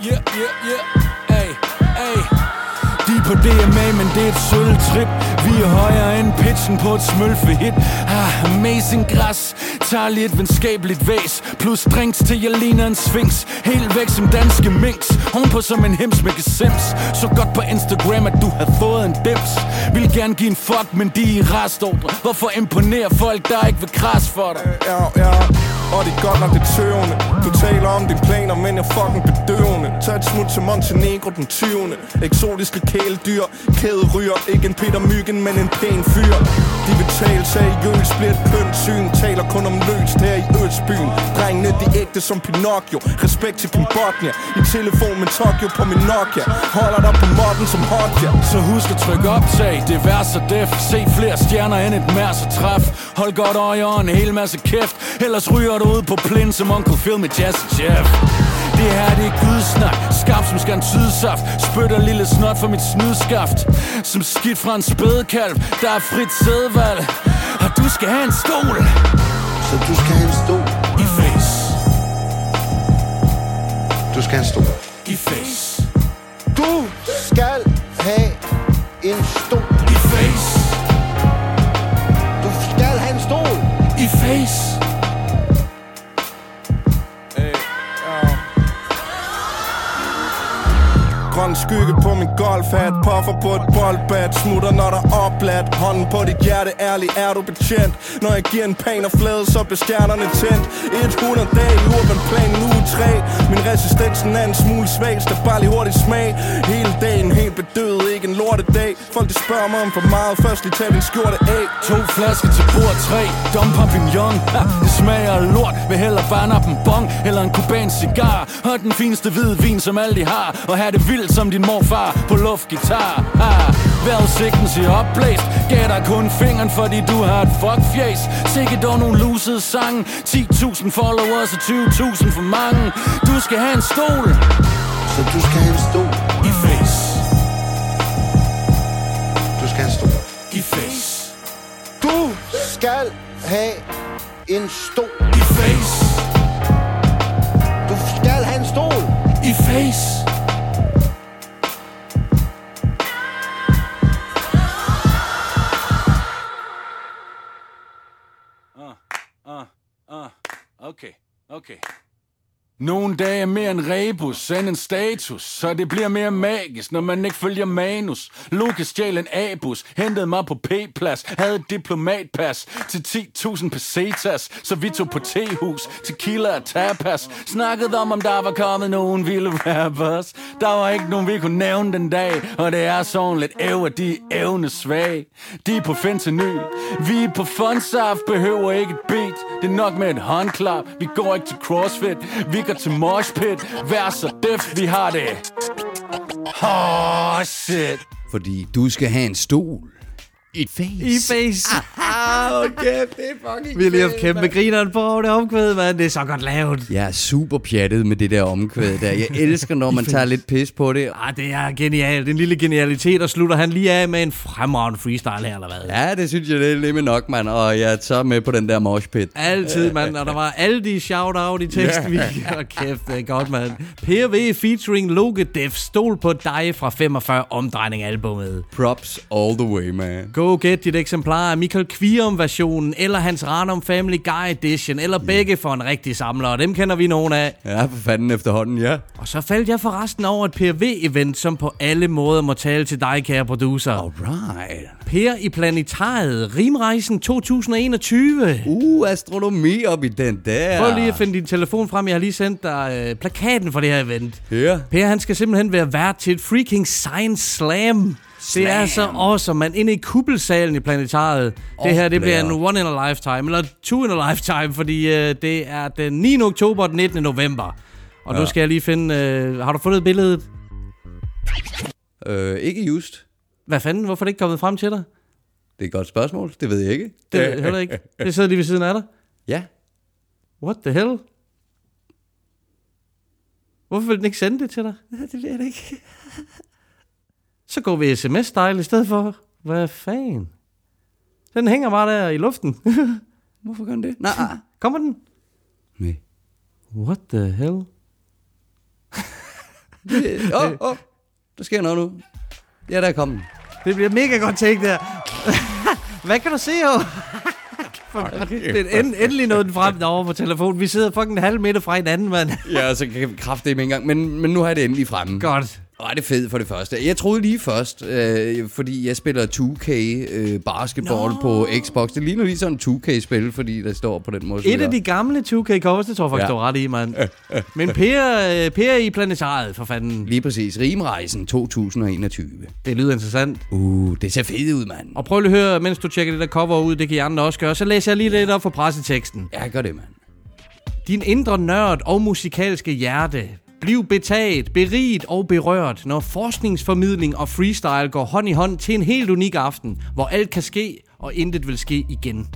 Speaker 3: Yeah, yeah, DMA, men det er et sølvtrip. Vi er højere end pitchen på et smølfehit. Ah, Amazing græs. Tager lige et venskabeligt væs. Plus drinks til jeg ligner en sphinx. Helt væk som danske minks. Ovenpå som en hems med gesims. Så godt på Instagram, at du har fået en dips. Vil gerne give en fuck, men de er i restordre. Hvorfor imponere folk, der ikke vil kras for dig?
Speaker 14: Ja, ja, og det er godt nok det tøvende. Du taler om dine planer, men jeg fucking bedøvende. Tag et smut til Montenegro den 20. Eksotiske kæledyr, kæderyger Ikke en Peter Myggen, men en pæn fyr. De vil tale seriøst, bliver et pønt syn Taler kun om løst her i Østbyen. Drengene, de ægte som Pinocchio. Respekt til Pimbotnia. I telefon med Tokyo på min Nokia. Holder dig på modden som Hodja
Speaker 3: Så husk at trykke optag, det er så def. Se flere stjerner end et mærse træf Hold godt øje og en hel masse kæft. Ellers ryger du ud på plin som Uncle Phil med Jazz Jeff det her det er gudsnak. Skarp som skal en tydesaft Spytter lille snot for mit snydskaft. Som skidt fra en spædekalv Der er frit sædvalg. Og du skal have en stol.
Speaker 5: Så du skal have en stol.
Speaker 3: I face
Speaker 5: Du skal have en stol.
Speaker 3: I face
Speaker 5: Du skal have en stol.
Speaker 3: I face
Speaker 5: Du skal have en stol.
Speaker 3: I face
Speaker 14: Grøn skygge på min golfhat Puffer på et boldbat Smutter når der er opladt Hånden på dit hjerte, ærlig er du betjent? Når jeg giver en pan og flade, så bliver stjernerne tændt. 100 dage i urban plan nu 3 Min resistensen er en smule svag Skal bare lige hurtigt smag. Hele dagen helt bedøvet, ikke en lortedag. Folk de spørger mig om for meget. Først lige tag din skjorte af.
Speaker 3: To flasker til bord 3 Dom Papignon ha, Det smager af lort. Vil hellere bare op en bong Eller en kubansk cigar. Og den fineste hvide vin som alle de har. Og her det vildt som din morfar På luftgitar ha. Vejrudsigten siger opblæst Gav dig kun fingeren fordi du har et fuckfjæs Sikke dog nogle lusede sange 10.000 followers og 20.000 for mange Du skal have en stol
Speaker 5: Så du skal have en stol.
Speaker 3: I face
Speaker 5: Du skal have en stol.
Speaker 3: I face
Speaker 5: Du skal have en stol.
Speaker 3: I face
Speaker 5: Du skal have en stol.
Speaker 3: I face Uh, okay, okay. Nogle dage er mere en rebus end en status, så det bliver mere magisk, når man ikke følger manus. Lukas stjal en abus, hentede mig på P-plads, havde et diplomatpas til 10.000 pesetas, så vi tog på tehus, tequila og tapas. Snakkede om, om der var kommet nogen vilde rappers. Der var ikke nogen, vi kunne nævne den dag, og det er sådan lidt æv, at de er evne svag. De er på fentanyl, vi er på fondsaft, behøver ikke et beat. Det er nok med et håndklap, vi går ikke til crossfit, vi går til moshpit. Vær så def, vi har det. Oh, shit.
Speaker 1: Fordi du skal have en stol. Et face.
Speaker 2: I face.
Speaker 1: Ah, okay, det er fucking
Speaker 2: Vi lige haft kæmpe
Speaker 1: mand.
Speaker 2: grineren på det omkvæd, mand. Det er så godt lavet.
Speaker 1: Jeg er super pjattet med det der omkvæd der. Jeg elsker, når man tager lidt pis på det.
Speaker 2: Ah, det er genialt. En lille genialitet, og slutter han lige af med en fremragende freestyle her, eller hvad?
Speaker 1: Ja, det synes jeg, det er lidt nok, mand. Og jeg er så med på den der moshpit.
Speaker 2: Altid, mand. Og der var alle de shout-out i teksten. Yeah. kæft, det er godt, mand. PV featuring Loke Def. Stol på dig fra 45 omdrejning albumet.
Speaker 1: Props all the way, man.
Speaker 2: Go get dit eksemplar af Michael Kvirum-versionen, eller hans Ranum Family Guy Edition, eller begge for en rigtig samler, og dem kender vi nogen af.
Speaker 1: Ja, for fanden efterhånden, ja.
Speaker 2: Og så faldt jeg forresten over et PRV-event, som på alle måder må tale til dig, kære producer.
Speaker 1: Alright.
Speaker 2: Per i Planetariet, Rimrejsen 2021.
Speaker 1: Uh, astronomi op i den der.
Speaker 2: Prøv lige at finde din telefon frem. Jeg har lige sendt dig øh, plakaten for det her event.
Speaker 1: Ja.
Speaker 2: Per, han skal simpelthen være vært til et freaking Science Slam. Det er så awesome, man. Inde i kuppelsalen i Planetariet.
Speaker 1: Åh,
Speaker 2: det her, det bliver en one in a lifetime, eller two in a lifetime, fordi øh, det er den 9. oktober og den 19. november. Og ja. nu skal jeg lige finde... Øh, har du fundet billedet?
Speaker 1: Øh, ikke just.
Speaker 2: Hvad fanden? Hvorfor er det ikke kommet frem til dig?
Speaker 1: Det er et godt spørgsmål. Det ved jeg ikke.
Speaker 2: Det ved jeg heller ikke. Det sidder lige ved siden af dig.
Speaker 1: Ja.
Speaker 2: What the hell? Hvorfor vil den ikke sende det til dig?
Speaker 1: Det ved jeg ikke.
Speaker 2: Så går vi sms-style i stedet for. Hvad fanden? Den hænger bare der i luften.
Speaker 1: Hvorfor gør den det? Nej.
Speaker 2: Kommer den?
Speaker 1: Nej.
Speaker 2: What the hell?
Speaker 1: Åh, oh, oh. Der sker noget nu. Ja, der er kommet.
Speaker 2: Det bliver mega godt take der. Hvad kan du se jo? Det er end, endelig nåede den frem derovre på telefonen. Vi sidder fucking en halv meter fra hinanden, mand.
Speaker 1: Ja, så kan vi kræfte det ikke engang. Men, men nu har jeg det endelig fremme.
Speaker 2: Godt.
Speaker 1: Og er det fedt for det første. Jeg troede lige først, øh, fordi jeg spiller 2K øh, basketball
Speaker 2: Nå.
Speaker 1: på Xbox. Det ligner lige sådan en 2K-spil, fordi der står på den måde.
Speaker 2: Et af de gamle 2K covers, det tror jeg faktisk,
Speaker 1: Ja.
Speaker 2: du er ret i, mand. Men Per, øh, per i planetariet, for fanden.
Speaker 1: Lige præcis. Rimrejsen 2021.
Speaker 2: Det lyder interessant.
Speaker 1: Uh, det ser fedt ud, mand.
Speaker 2: Og prøv lige at høre, mens du tjekker det der cover ud, det kan I andre også gøre, så læser jeg lige lidt op for presseteksten.
Speaker 1: Ja, gør det, mand.
Speaker 2: Din indre nørd og musikalske hjerte. Bliv betaget, beriget og berørt, når forskningsformidling og freestyle går hånd i hånd til en helt unik aften, hvor alt kan ske, og intet vil ske igen.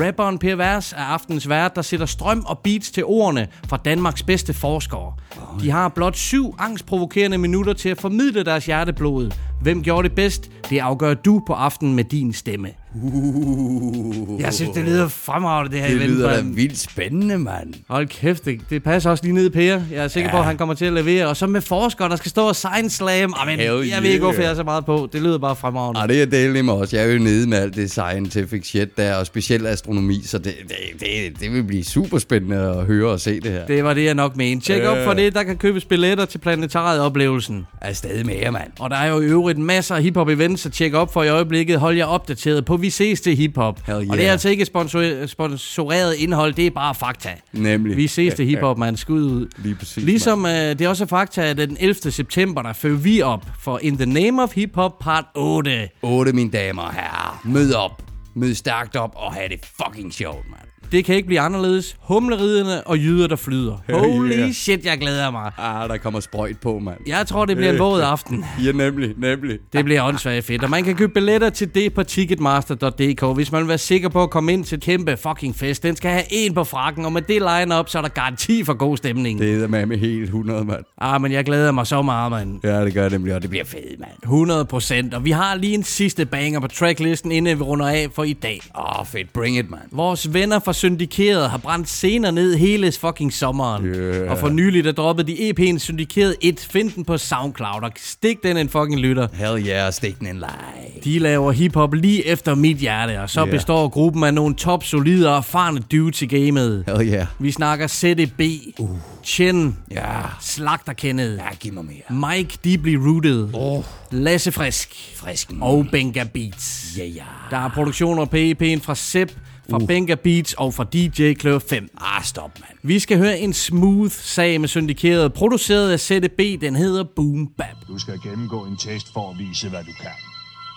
Speaker 2: Rapperen Per Vers er aftens vært, der sætter strøm og beats til ordene fra Danmarks bedste forskere. De har blot syv angstprovokerende minutter til at formidle deres hjerteblod. Hvem gjorde det bedst? Det afgør du på aftenen med din stemme.
Speaker 1: Uh,
Speaker 2: Jeg synes, det lyder fremragende, det her
Speaker 1: Det
Speaker 2: event,
Speaker 1: lyder da vildt spændende, mand.
Speaker 2: Hold kæft, det, det passer også lige ned i Per. Jeg er sikker ja. på, at han kommer til at levere. Og så med forskere, der skal stå og sign slam. Amen,
Speaker 1: Hell
Speaker 2: jeg ved ikke, hvorfor
Speaker 1: yeah.
Speaker 2: jeg er så meget på. Det lyder bare fremragende.
Speaker 1: Ah, det er delt med os. Jeg er jo nede med alt det scientific shit der, og specielt astronomi, så det, det, det, det vil blive super spændende at høre og se det her.
Speaker 2: Det var det, jeg nok mente. Tjek op
Speaker 1: Ja.
Speaker 2: for det. Der kan købes billetter til planetariet-oplevelsen.
Speaker 1: Er stadig mere, mand.
Speaker 2: Og der er jo i øvrigt masser af hiphop-events, så tjek op for i øjeblikket. Hold jer opdateret på Vi ses til hiphop.
Speaker 1: Hell
Speaker 2: Og det er
Speaker 1: yeah.
Speaker 2: altså ikke sponsor- sponsoreret indhold, det er bare fakta.
Speaker 1: Nemlig.
Speaker 2: Vi ses til hiphop, man. Skud ud.
Speaker 1: Lige præcis,
Speaker 2: Ligesom øh, det er også fakta, at den 11. september, der fører vi op for In the Name of Hip Hop part 8.
Speaker 1: 8, mine damer og herrer. Mød op. Mød stærkt op og have det fucking sjovt, mand.
Speaker 2: Det kan ikke blive anderledes. Humleriderne og jyder, der flyder. Holy
Speaker 1: Yeah.
Speaker 2: shit, jeg glæder mig.
Speaker 1: Ah, der kommer sprøjt på, mand.
Speaker 2: Jeg tror, det bliver en våd aften.
Speaker 1: Ja, nemlig, nemlig.
Speaker 2: Det bliver åndssvagt fedt. Og man kan købe billetter til det på ticketmaster.dk, hvis man vil være sikker på at komme ind til et kæmpe fucking fest. Den skal have en på frakken, og med det line-up, så er der garanti for god stemning.
Speaker 1: Det er med med helt 100, mand.
Speaker 2: Ah, men jeg glæder mig så meget, mand.
Speaker 1: Ja, det gør det nemlig, og det bliver fedt, mand.
Speaker 2: 100 procent. Og vi har lige en sidste banger på tracklisten, inden vi runder af for i dag.
Speaker 1: Åh, oh, fedt. Bring it, man.
Speaker 2: Vores venner fra Syndikeret har brændt scener ned hele fucking sommeren.
Speaker 1: Yeah.
Speaker 2: Og for nylig der droppede de EP'en Syndikeret 1. Find den på Soundcloud og stik den en fucking lytter.
Speaker 1: Hell yeah, stik den en live.
Speaker 2: De laver hiphop lige efter mit hjerte, og så
Speaker 1: Yeah.
Speaker 2: yeah. består gruppen af nogle top solide og erfarne dudes i gamet.
Speaker 1: Hell yeah.
Speaker 2: Vi snakker ZDB, uh. Chen,
Speaker 1: Ja.
Speaker 2: Slagter Kenneth,
Speaker 1: Ja, giv mig mere.
Speaker 2: Mike Deeply Rooted,
Speaker 1: Oh.
Speaker 2: Lasse Frisk
Speaker 1: Frisk.
Speaker 2: og Benga Beats.
Speaker 1: Ja, ja.
Speaker 2: Der er produktioner på EP'en fra Sepp, fra uh. Benga Beats og fra DJ Klør 5.
Speaker 1: Ah, stop, mand.
Speaker 2: Vi skal høre en smooth sag med syndikeret, produceret af ZDB. Den hedder Boom Bap.
Speaker 15: Du skal gennemgå en test for at vise, hvad du kan.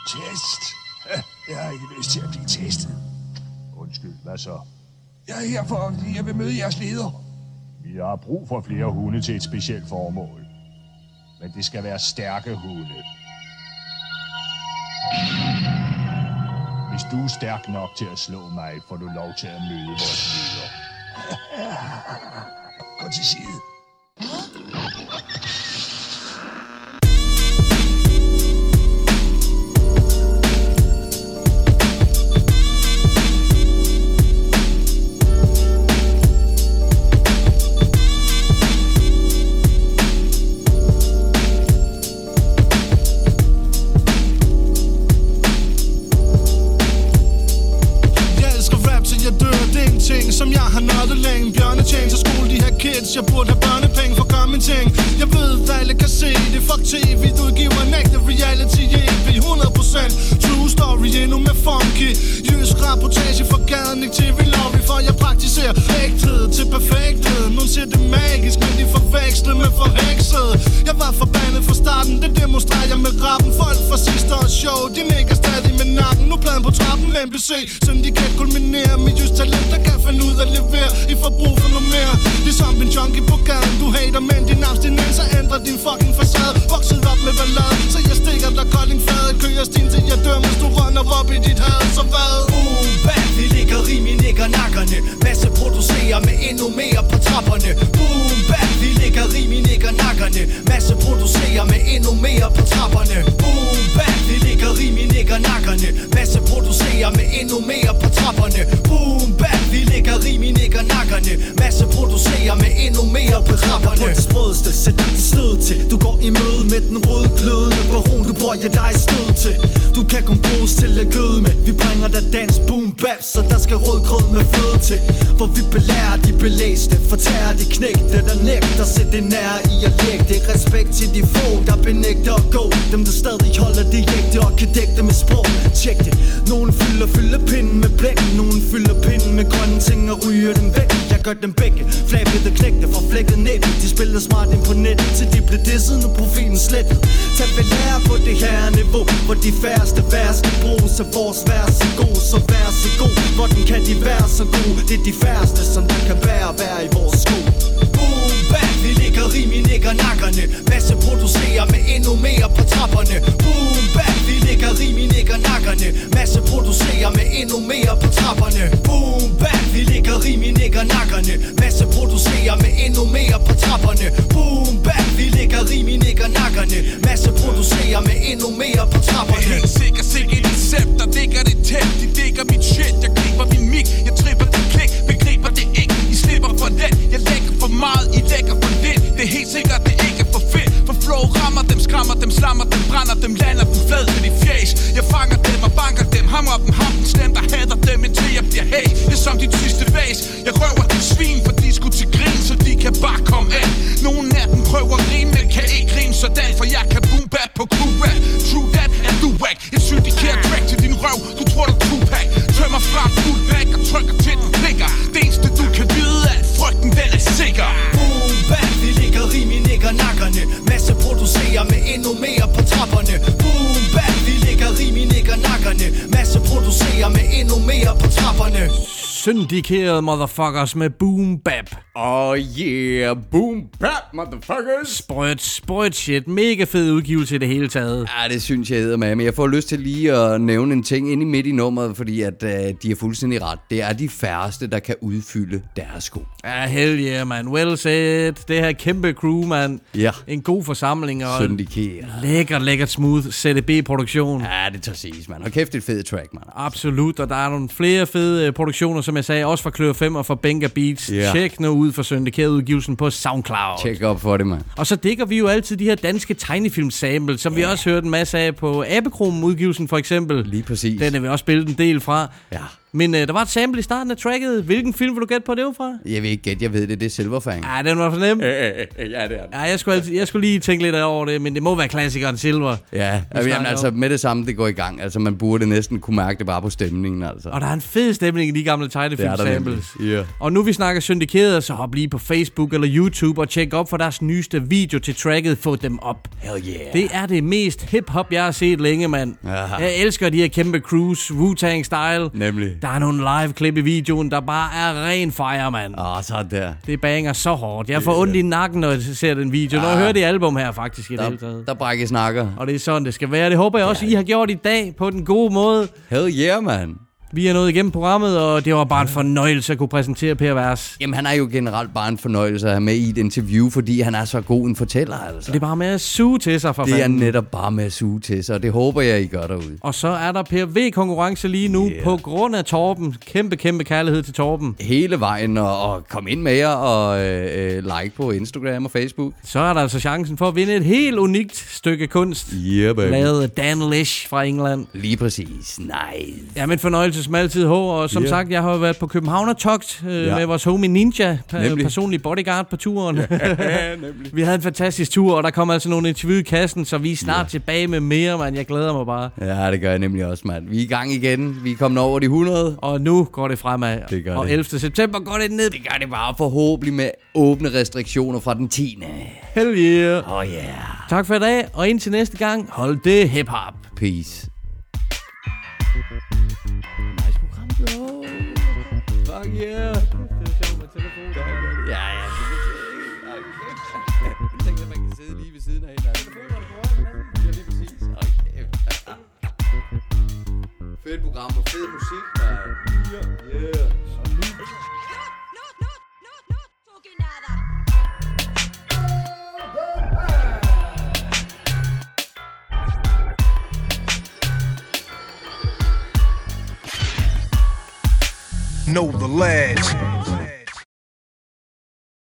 Speaker 16: Test? Jeg har ikke lyst til at blive testet.
Speaker 15: Undskyld, hvad så?
Speaker 16: Jeg er her for, fordi jeg vil møde jeres leder.
Speaker 15: Vi har brug for flere hunde til et specielt formål. Men det skal være stærke hunde. Hvis du er stærk nok til at slå mig, får du lov til at møde vores leder.
Speaker 16: Gå til side.
Speaker 17: Har nørdet længe. Bjørnetjen og skole, de her kids. Jeg burde have børnepenge for gør min ting. Jeg ved, hvad alle kan se. Det Fuck tv, du giver en ægte reality EP 100% true story, endnu med funky. Jysk rapportage fra gaden, ikke tv lobby. For jeg praktiserer ægthed til perfekthed. Nogle siger det magisk, men de forveksler med forhekset. Jeg var forbandet fra starten, det demonstrerer jeg med rappen. Folk fra sidste års show, de nikker stadig med nakken. Nu pladen på trappen med NBC, syndikat kulminerer Mit just talent, der kan finde ud at levere. I får brug for noget mere. Ligesom en junkie på gaden Du hater, men din abstinenser ændret din fucking facade. Vokset op med ballade, så jeg stikker dig kolding fad Kører op i dit had, så hvad?
Speaker 18: Uh, bad, vi ligger rim i nikker nakkerne Masse producerer med endnu mere på trapperne. Boom, bap, vi ligger rim i nikker nakkerne Masse producerer med endnu mere på trapperne. Boom, bap, vi ligger rim i nikker nakkerne Masse producerer med endnu mere på trapperne. Boom, bap, vi ligger rim i nikker nakkerne Masse producerer med endnu mere på trapperne.
Speaker 19: På det sprødeste, sæt dig til stød til. Du går i møde med den røde glødende baron Du bor jeg dig stød til. Du kan kun bruges til at gøde med. Vi bringer dig dans, boom, bap Så der skal rødgrød med fløde til For vi belærer de belæste Fortærer de knægte, der nægter Sæt det nær i at lægge. Det Respekt til de få, der benægter at gå. Dem der stadig holder det ægte Og kan dække det med sprog. Tjek det. Nogen fylder, fylder pinden med blæk Nogen fylder pinden med grønne ting Og ryger dem væk. Jeg gør dem begge. Flabede knægte fra flækket net. De spiller smart ind på nettet Til de blev disset, nu profilen slettet Tag ved på det her niveau Hvor de færreste værste bruges Så vores vær så god, så vær så god. Hvordan kan de være så flue Det er de færreste, som der kan være Være i vores sko.
Speaker 18: Boom, bap, vi ligger rim i nikker nakkerne Masse producerer med endnu mere på trapperne. Boom, bap, vi ligger rim i nikker nakkerne Masse producerer med endnu mere på trapperne. Boom, bap, vi ligger rim i nikker nakkerne Masse producerer med endnu mere på trapperne. Boom, bap, vi ligger rim i nikker nakkerne Masse producerer med endnu mere på trapperne.
Speaker 20: Helt sikkert, sikkert et recept, der ligger det tæt. De digger mit shit, jeg meget I lægger for lidt, det er helt sikkert, det ikke er for fedt. For flow rammer dem, skrammer dem, slammer dem Brænder dem, lander dem flad til de fjæs. Jeg fanger dem og banker dem, hamrer dem Ham den slem, der hader dem, indtil jeg bliver hæs. Det er som dit sidste væs. Jeg røver dem svin, for de skulle til grin Så de kan bare komme af. Nogen af dem prøver at men kan ikke grine sådan For jeg kan boom bap på crew rap. True that, and du whack.
Speaker 2: Syndikerede motherfuckers med boom bap.
Speaker 1: Oh yeah, boom bap, motherfuckers.
Speaker 2: Sprøjt, sprøjt shit. Mega fed udgivelse i det hele taget.
Speaker 1: Ja, det synes jeg hedder med. Men jeg får lyst til lige at nævne en ting inde i midt i nummeret, fordi at uh, de er fuldstændig ret. Det er de færreste, der kan udfylde deres sko.
Speaker 2: Ja, hell yeah, man. Well said. Det her kæmpe crew, man.
Speaker 1: Ja.
Speaker 2: En god forsamling og
Speaker 1: Syndikeret.
Speaker 2: lækkert, lækkert smooth CDB-produktion.
Speaker 1: Ja, det tør siges, man. Og kæft, et fedt track, man.
Speaker 2: Absolut, og der er nogle flere fede øh, produktioner, som jeg sagde, også fra Klør 5 og fra Benga Beats.
Speaker 1: Ja.
Speaker 2: Tjek nu ud for syndikeret udgivelsen på SoundCloud.
Speaker 1: Tjek op for det, man.
Speaker 2: Og så dækker vi jo altid de her danske tegnefilm-samples, som yeah. vi også hørte en masse af på Abekromen-udgivelsen for eksempel.
Speaker 1: Lige præcis.
Speaker 2: Den er vi også spillet en del fra.
Speaker 1: Ja.
Speaker 2: Men øh, der var et sample i starten af tracket. Hvilken film vil du gætte på, det var fra?
Speaker 1: Jeg vil ikke gætte, jeg ved det. Det er Silverfang.
Speaker 2: Ja, den var for nem.
Speaker 1: ja, det er det.
Speaker 2: Ja, jeg skulle, altid, jeg skulle lige tænke lidt over det, men det må være klassikeren Silver.
Speaker 1: Ja, jamen,
Speaker 2: snakker
Speaker 1: altså med det samme, det går i gang. Altså man burde næsten kunne mærke det bare på stemningen, altså.
Speaker 2: Og der er en fed stemning i de gamle tegnefilm samples.
Speaker 1: Ja.
Speaker 2: Og nu vi snakker syndikeret, så hop lige på Facebook eller YouTube og tjek op for deres nyeste video til tracket Få dem op.
Speaker 1: Hell yeah.
Speaker 2: Det er det mest hip-hop, jeg har set længe, mand.
Speaker 1: Aha.
Speaker 2: Jeg elsker de her kæmpe crews, Wu-Tang style.
Speaker 1: Nemlig.
Speaker 2: Der er nogle live-klip i videoen, der bare er ren fire, mand.
Speaker 1: Åh, så der.
Speaker 2: Det banger så hårdt. Jeg får ondt i nakken, når jeg ser den video. Når jeg
Speaker 1: Ah.
Speaker 2: hører det album her, faktisk, i det hele
Speaker 1: Der,
Speaker 2: taget.
Speaker 1: der brækkes snakker.
Speaker 2: Og det er sådan, det skal være. Det håber jeg også, I har gjort i dag på den gode måde.
Speaker 1: Hell yeah, man.
Speaker 2: Vi er nået igennem programmet, og det var bare en fornøjelse at kunne præsentere Per Vers.
Speaker 1: Jamen, han er jo generelt bare en fornøjelse at have med i et interview, fordi han er så god en fortæller, altså.
Speaker 2: Det er bare med at suge til sig for
Speaker 1: Det er
Speaker 2: fanden.
Speaker 1: netop bare med at suge til sig, og det håber jeg, I gør derude.
Speaker 2: Og så er der Per V-konkurrence lige nu
Speaker 1: Yeah.
Speaker 2: på grund af Torben. Kæmpe, kæmpe kærlighed til Torben.
Speaker 1: Hele vejen, og, og kom ind med jer og øh, øh, like på Instagram og Facebook.
Speaker 2: Så er der altså chancen for at vinde et helt unikt stykke kunst.
Speaker 1: Yeah, baby.
Speaker 2: Lavet af Dan Lish fra England.
Speaker 1: Lige præcis. Nice.
Speaker 2: Ja, men fornøjelse som altid H. Og som
Speaker 1: Ja.
Speaker 2: sagt, jeg har jo været på Københavner-togt øh,
Speaker 1: Ja.
Speaker 2: ja. med vores homie Ninja, per-
Speaker 1: Nemlig.
Speaker 2: personlig bodyguard på turen.
Speaker 1: nemlig.
Speaker 2: vi havde en fantastisk tur, og der kom altså nogle interview i kassen, så vi er snart tilbage med mere, man. Jeg glæder mig bare.
Speaker 1: Ja, det gør jeg nemlig også, mand. Vi er i gang igen. Vi er kommet over de 100.
Speaker 2: Og nu går det fremad.
Speaker 1: Det gør
Speaker 2: og
Speaker 1: det.
Speaker 2: 11. september går det ned.
Speaker 1: Det gør det bare forhåbentlig med åbne restriktioner fra den 10.
Speaker 2: Hell yeah.
Speaker 1: Oh yeah.
Speaker 2: Tak for i dag, og indtil næste gang, hold det hip-hop.
Speaker 1: Peace. Fuck yeah. Det er sjovt med telefonen. Ja, ja. Jeg tænkte, at man kan sidde lige ved siden af hinanden. Ja, lige præcis. Okay. Fedt. program og fed musik, mand. Yeah.
Speaker 15: Know the lads.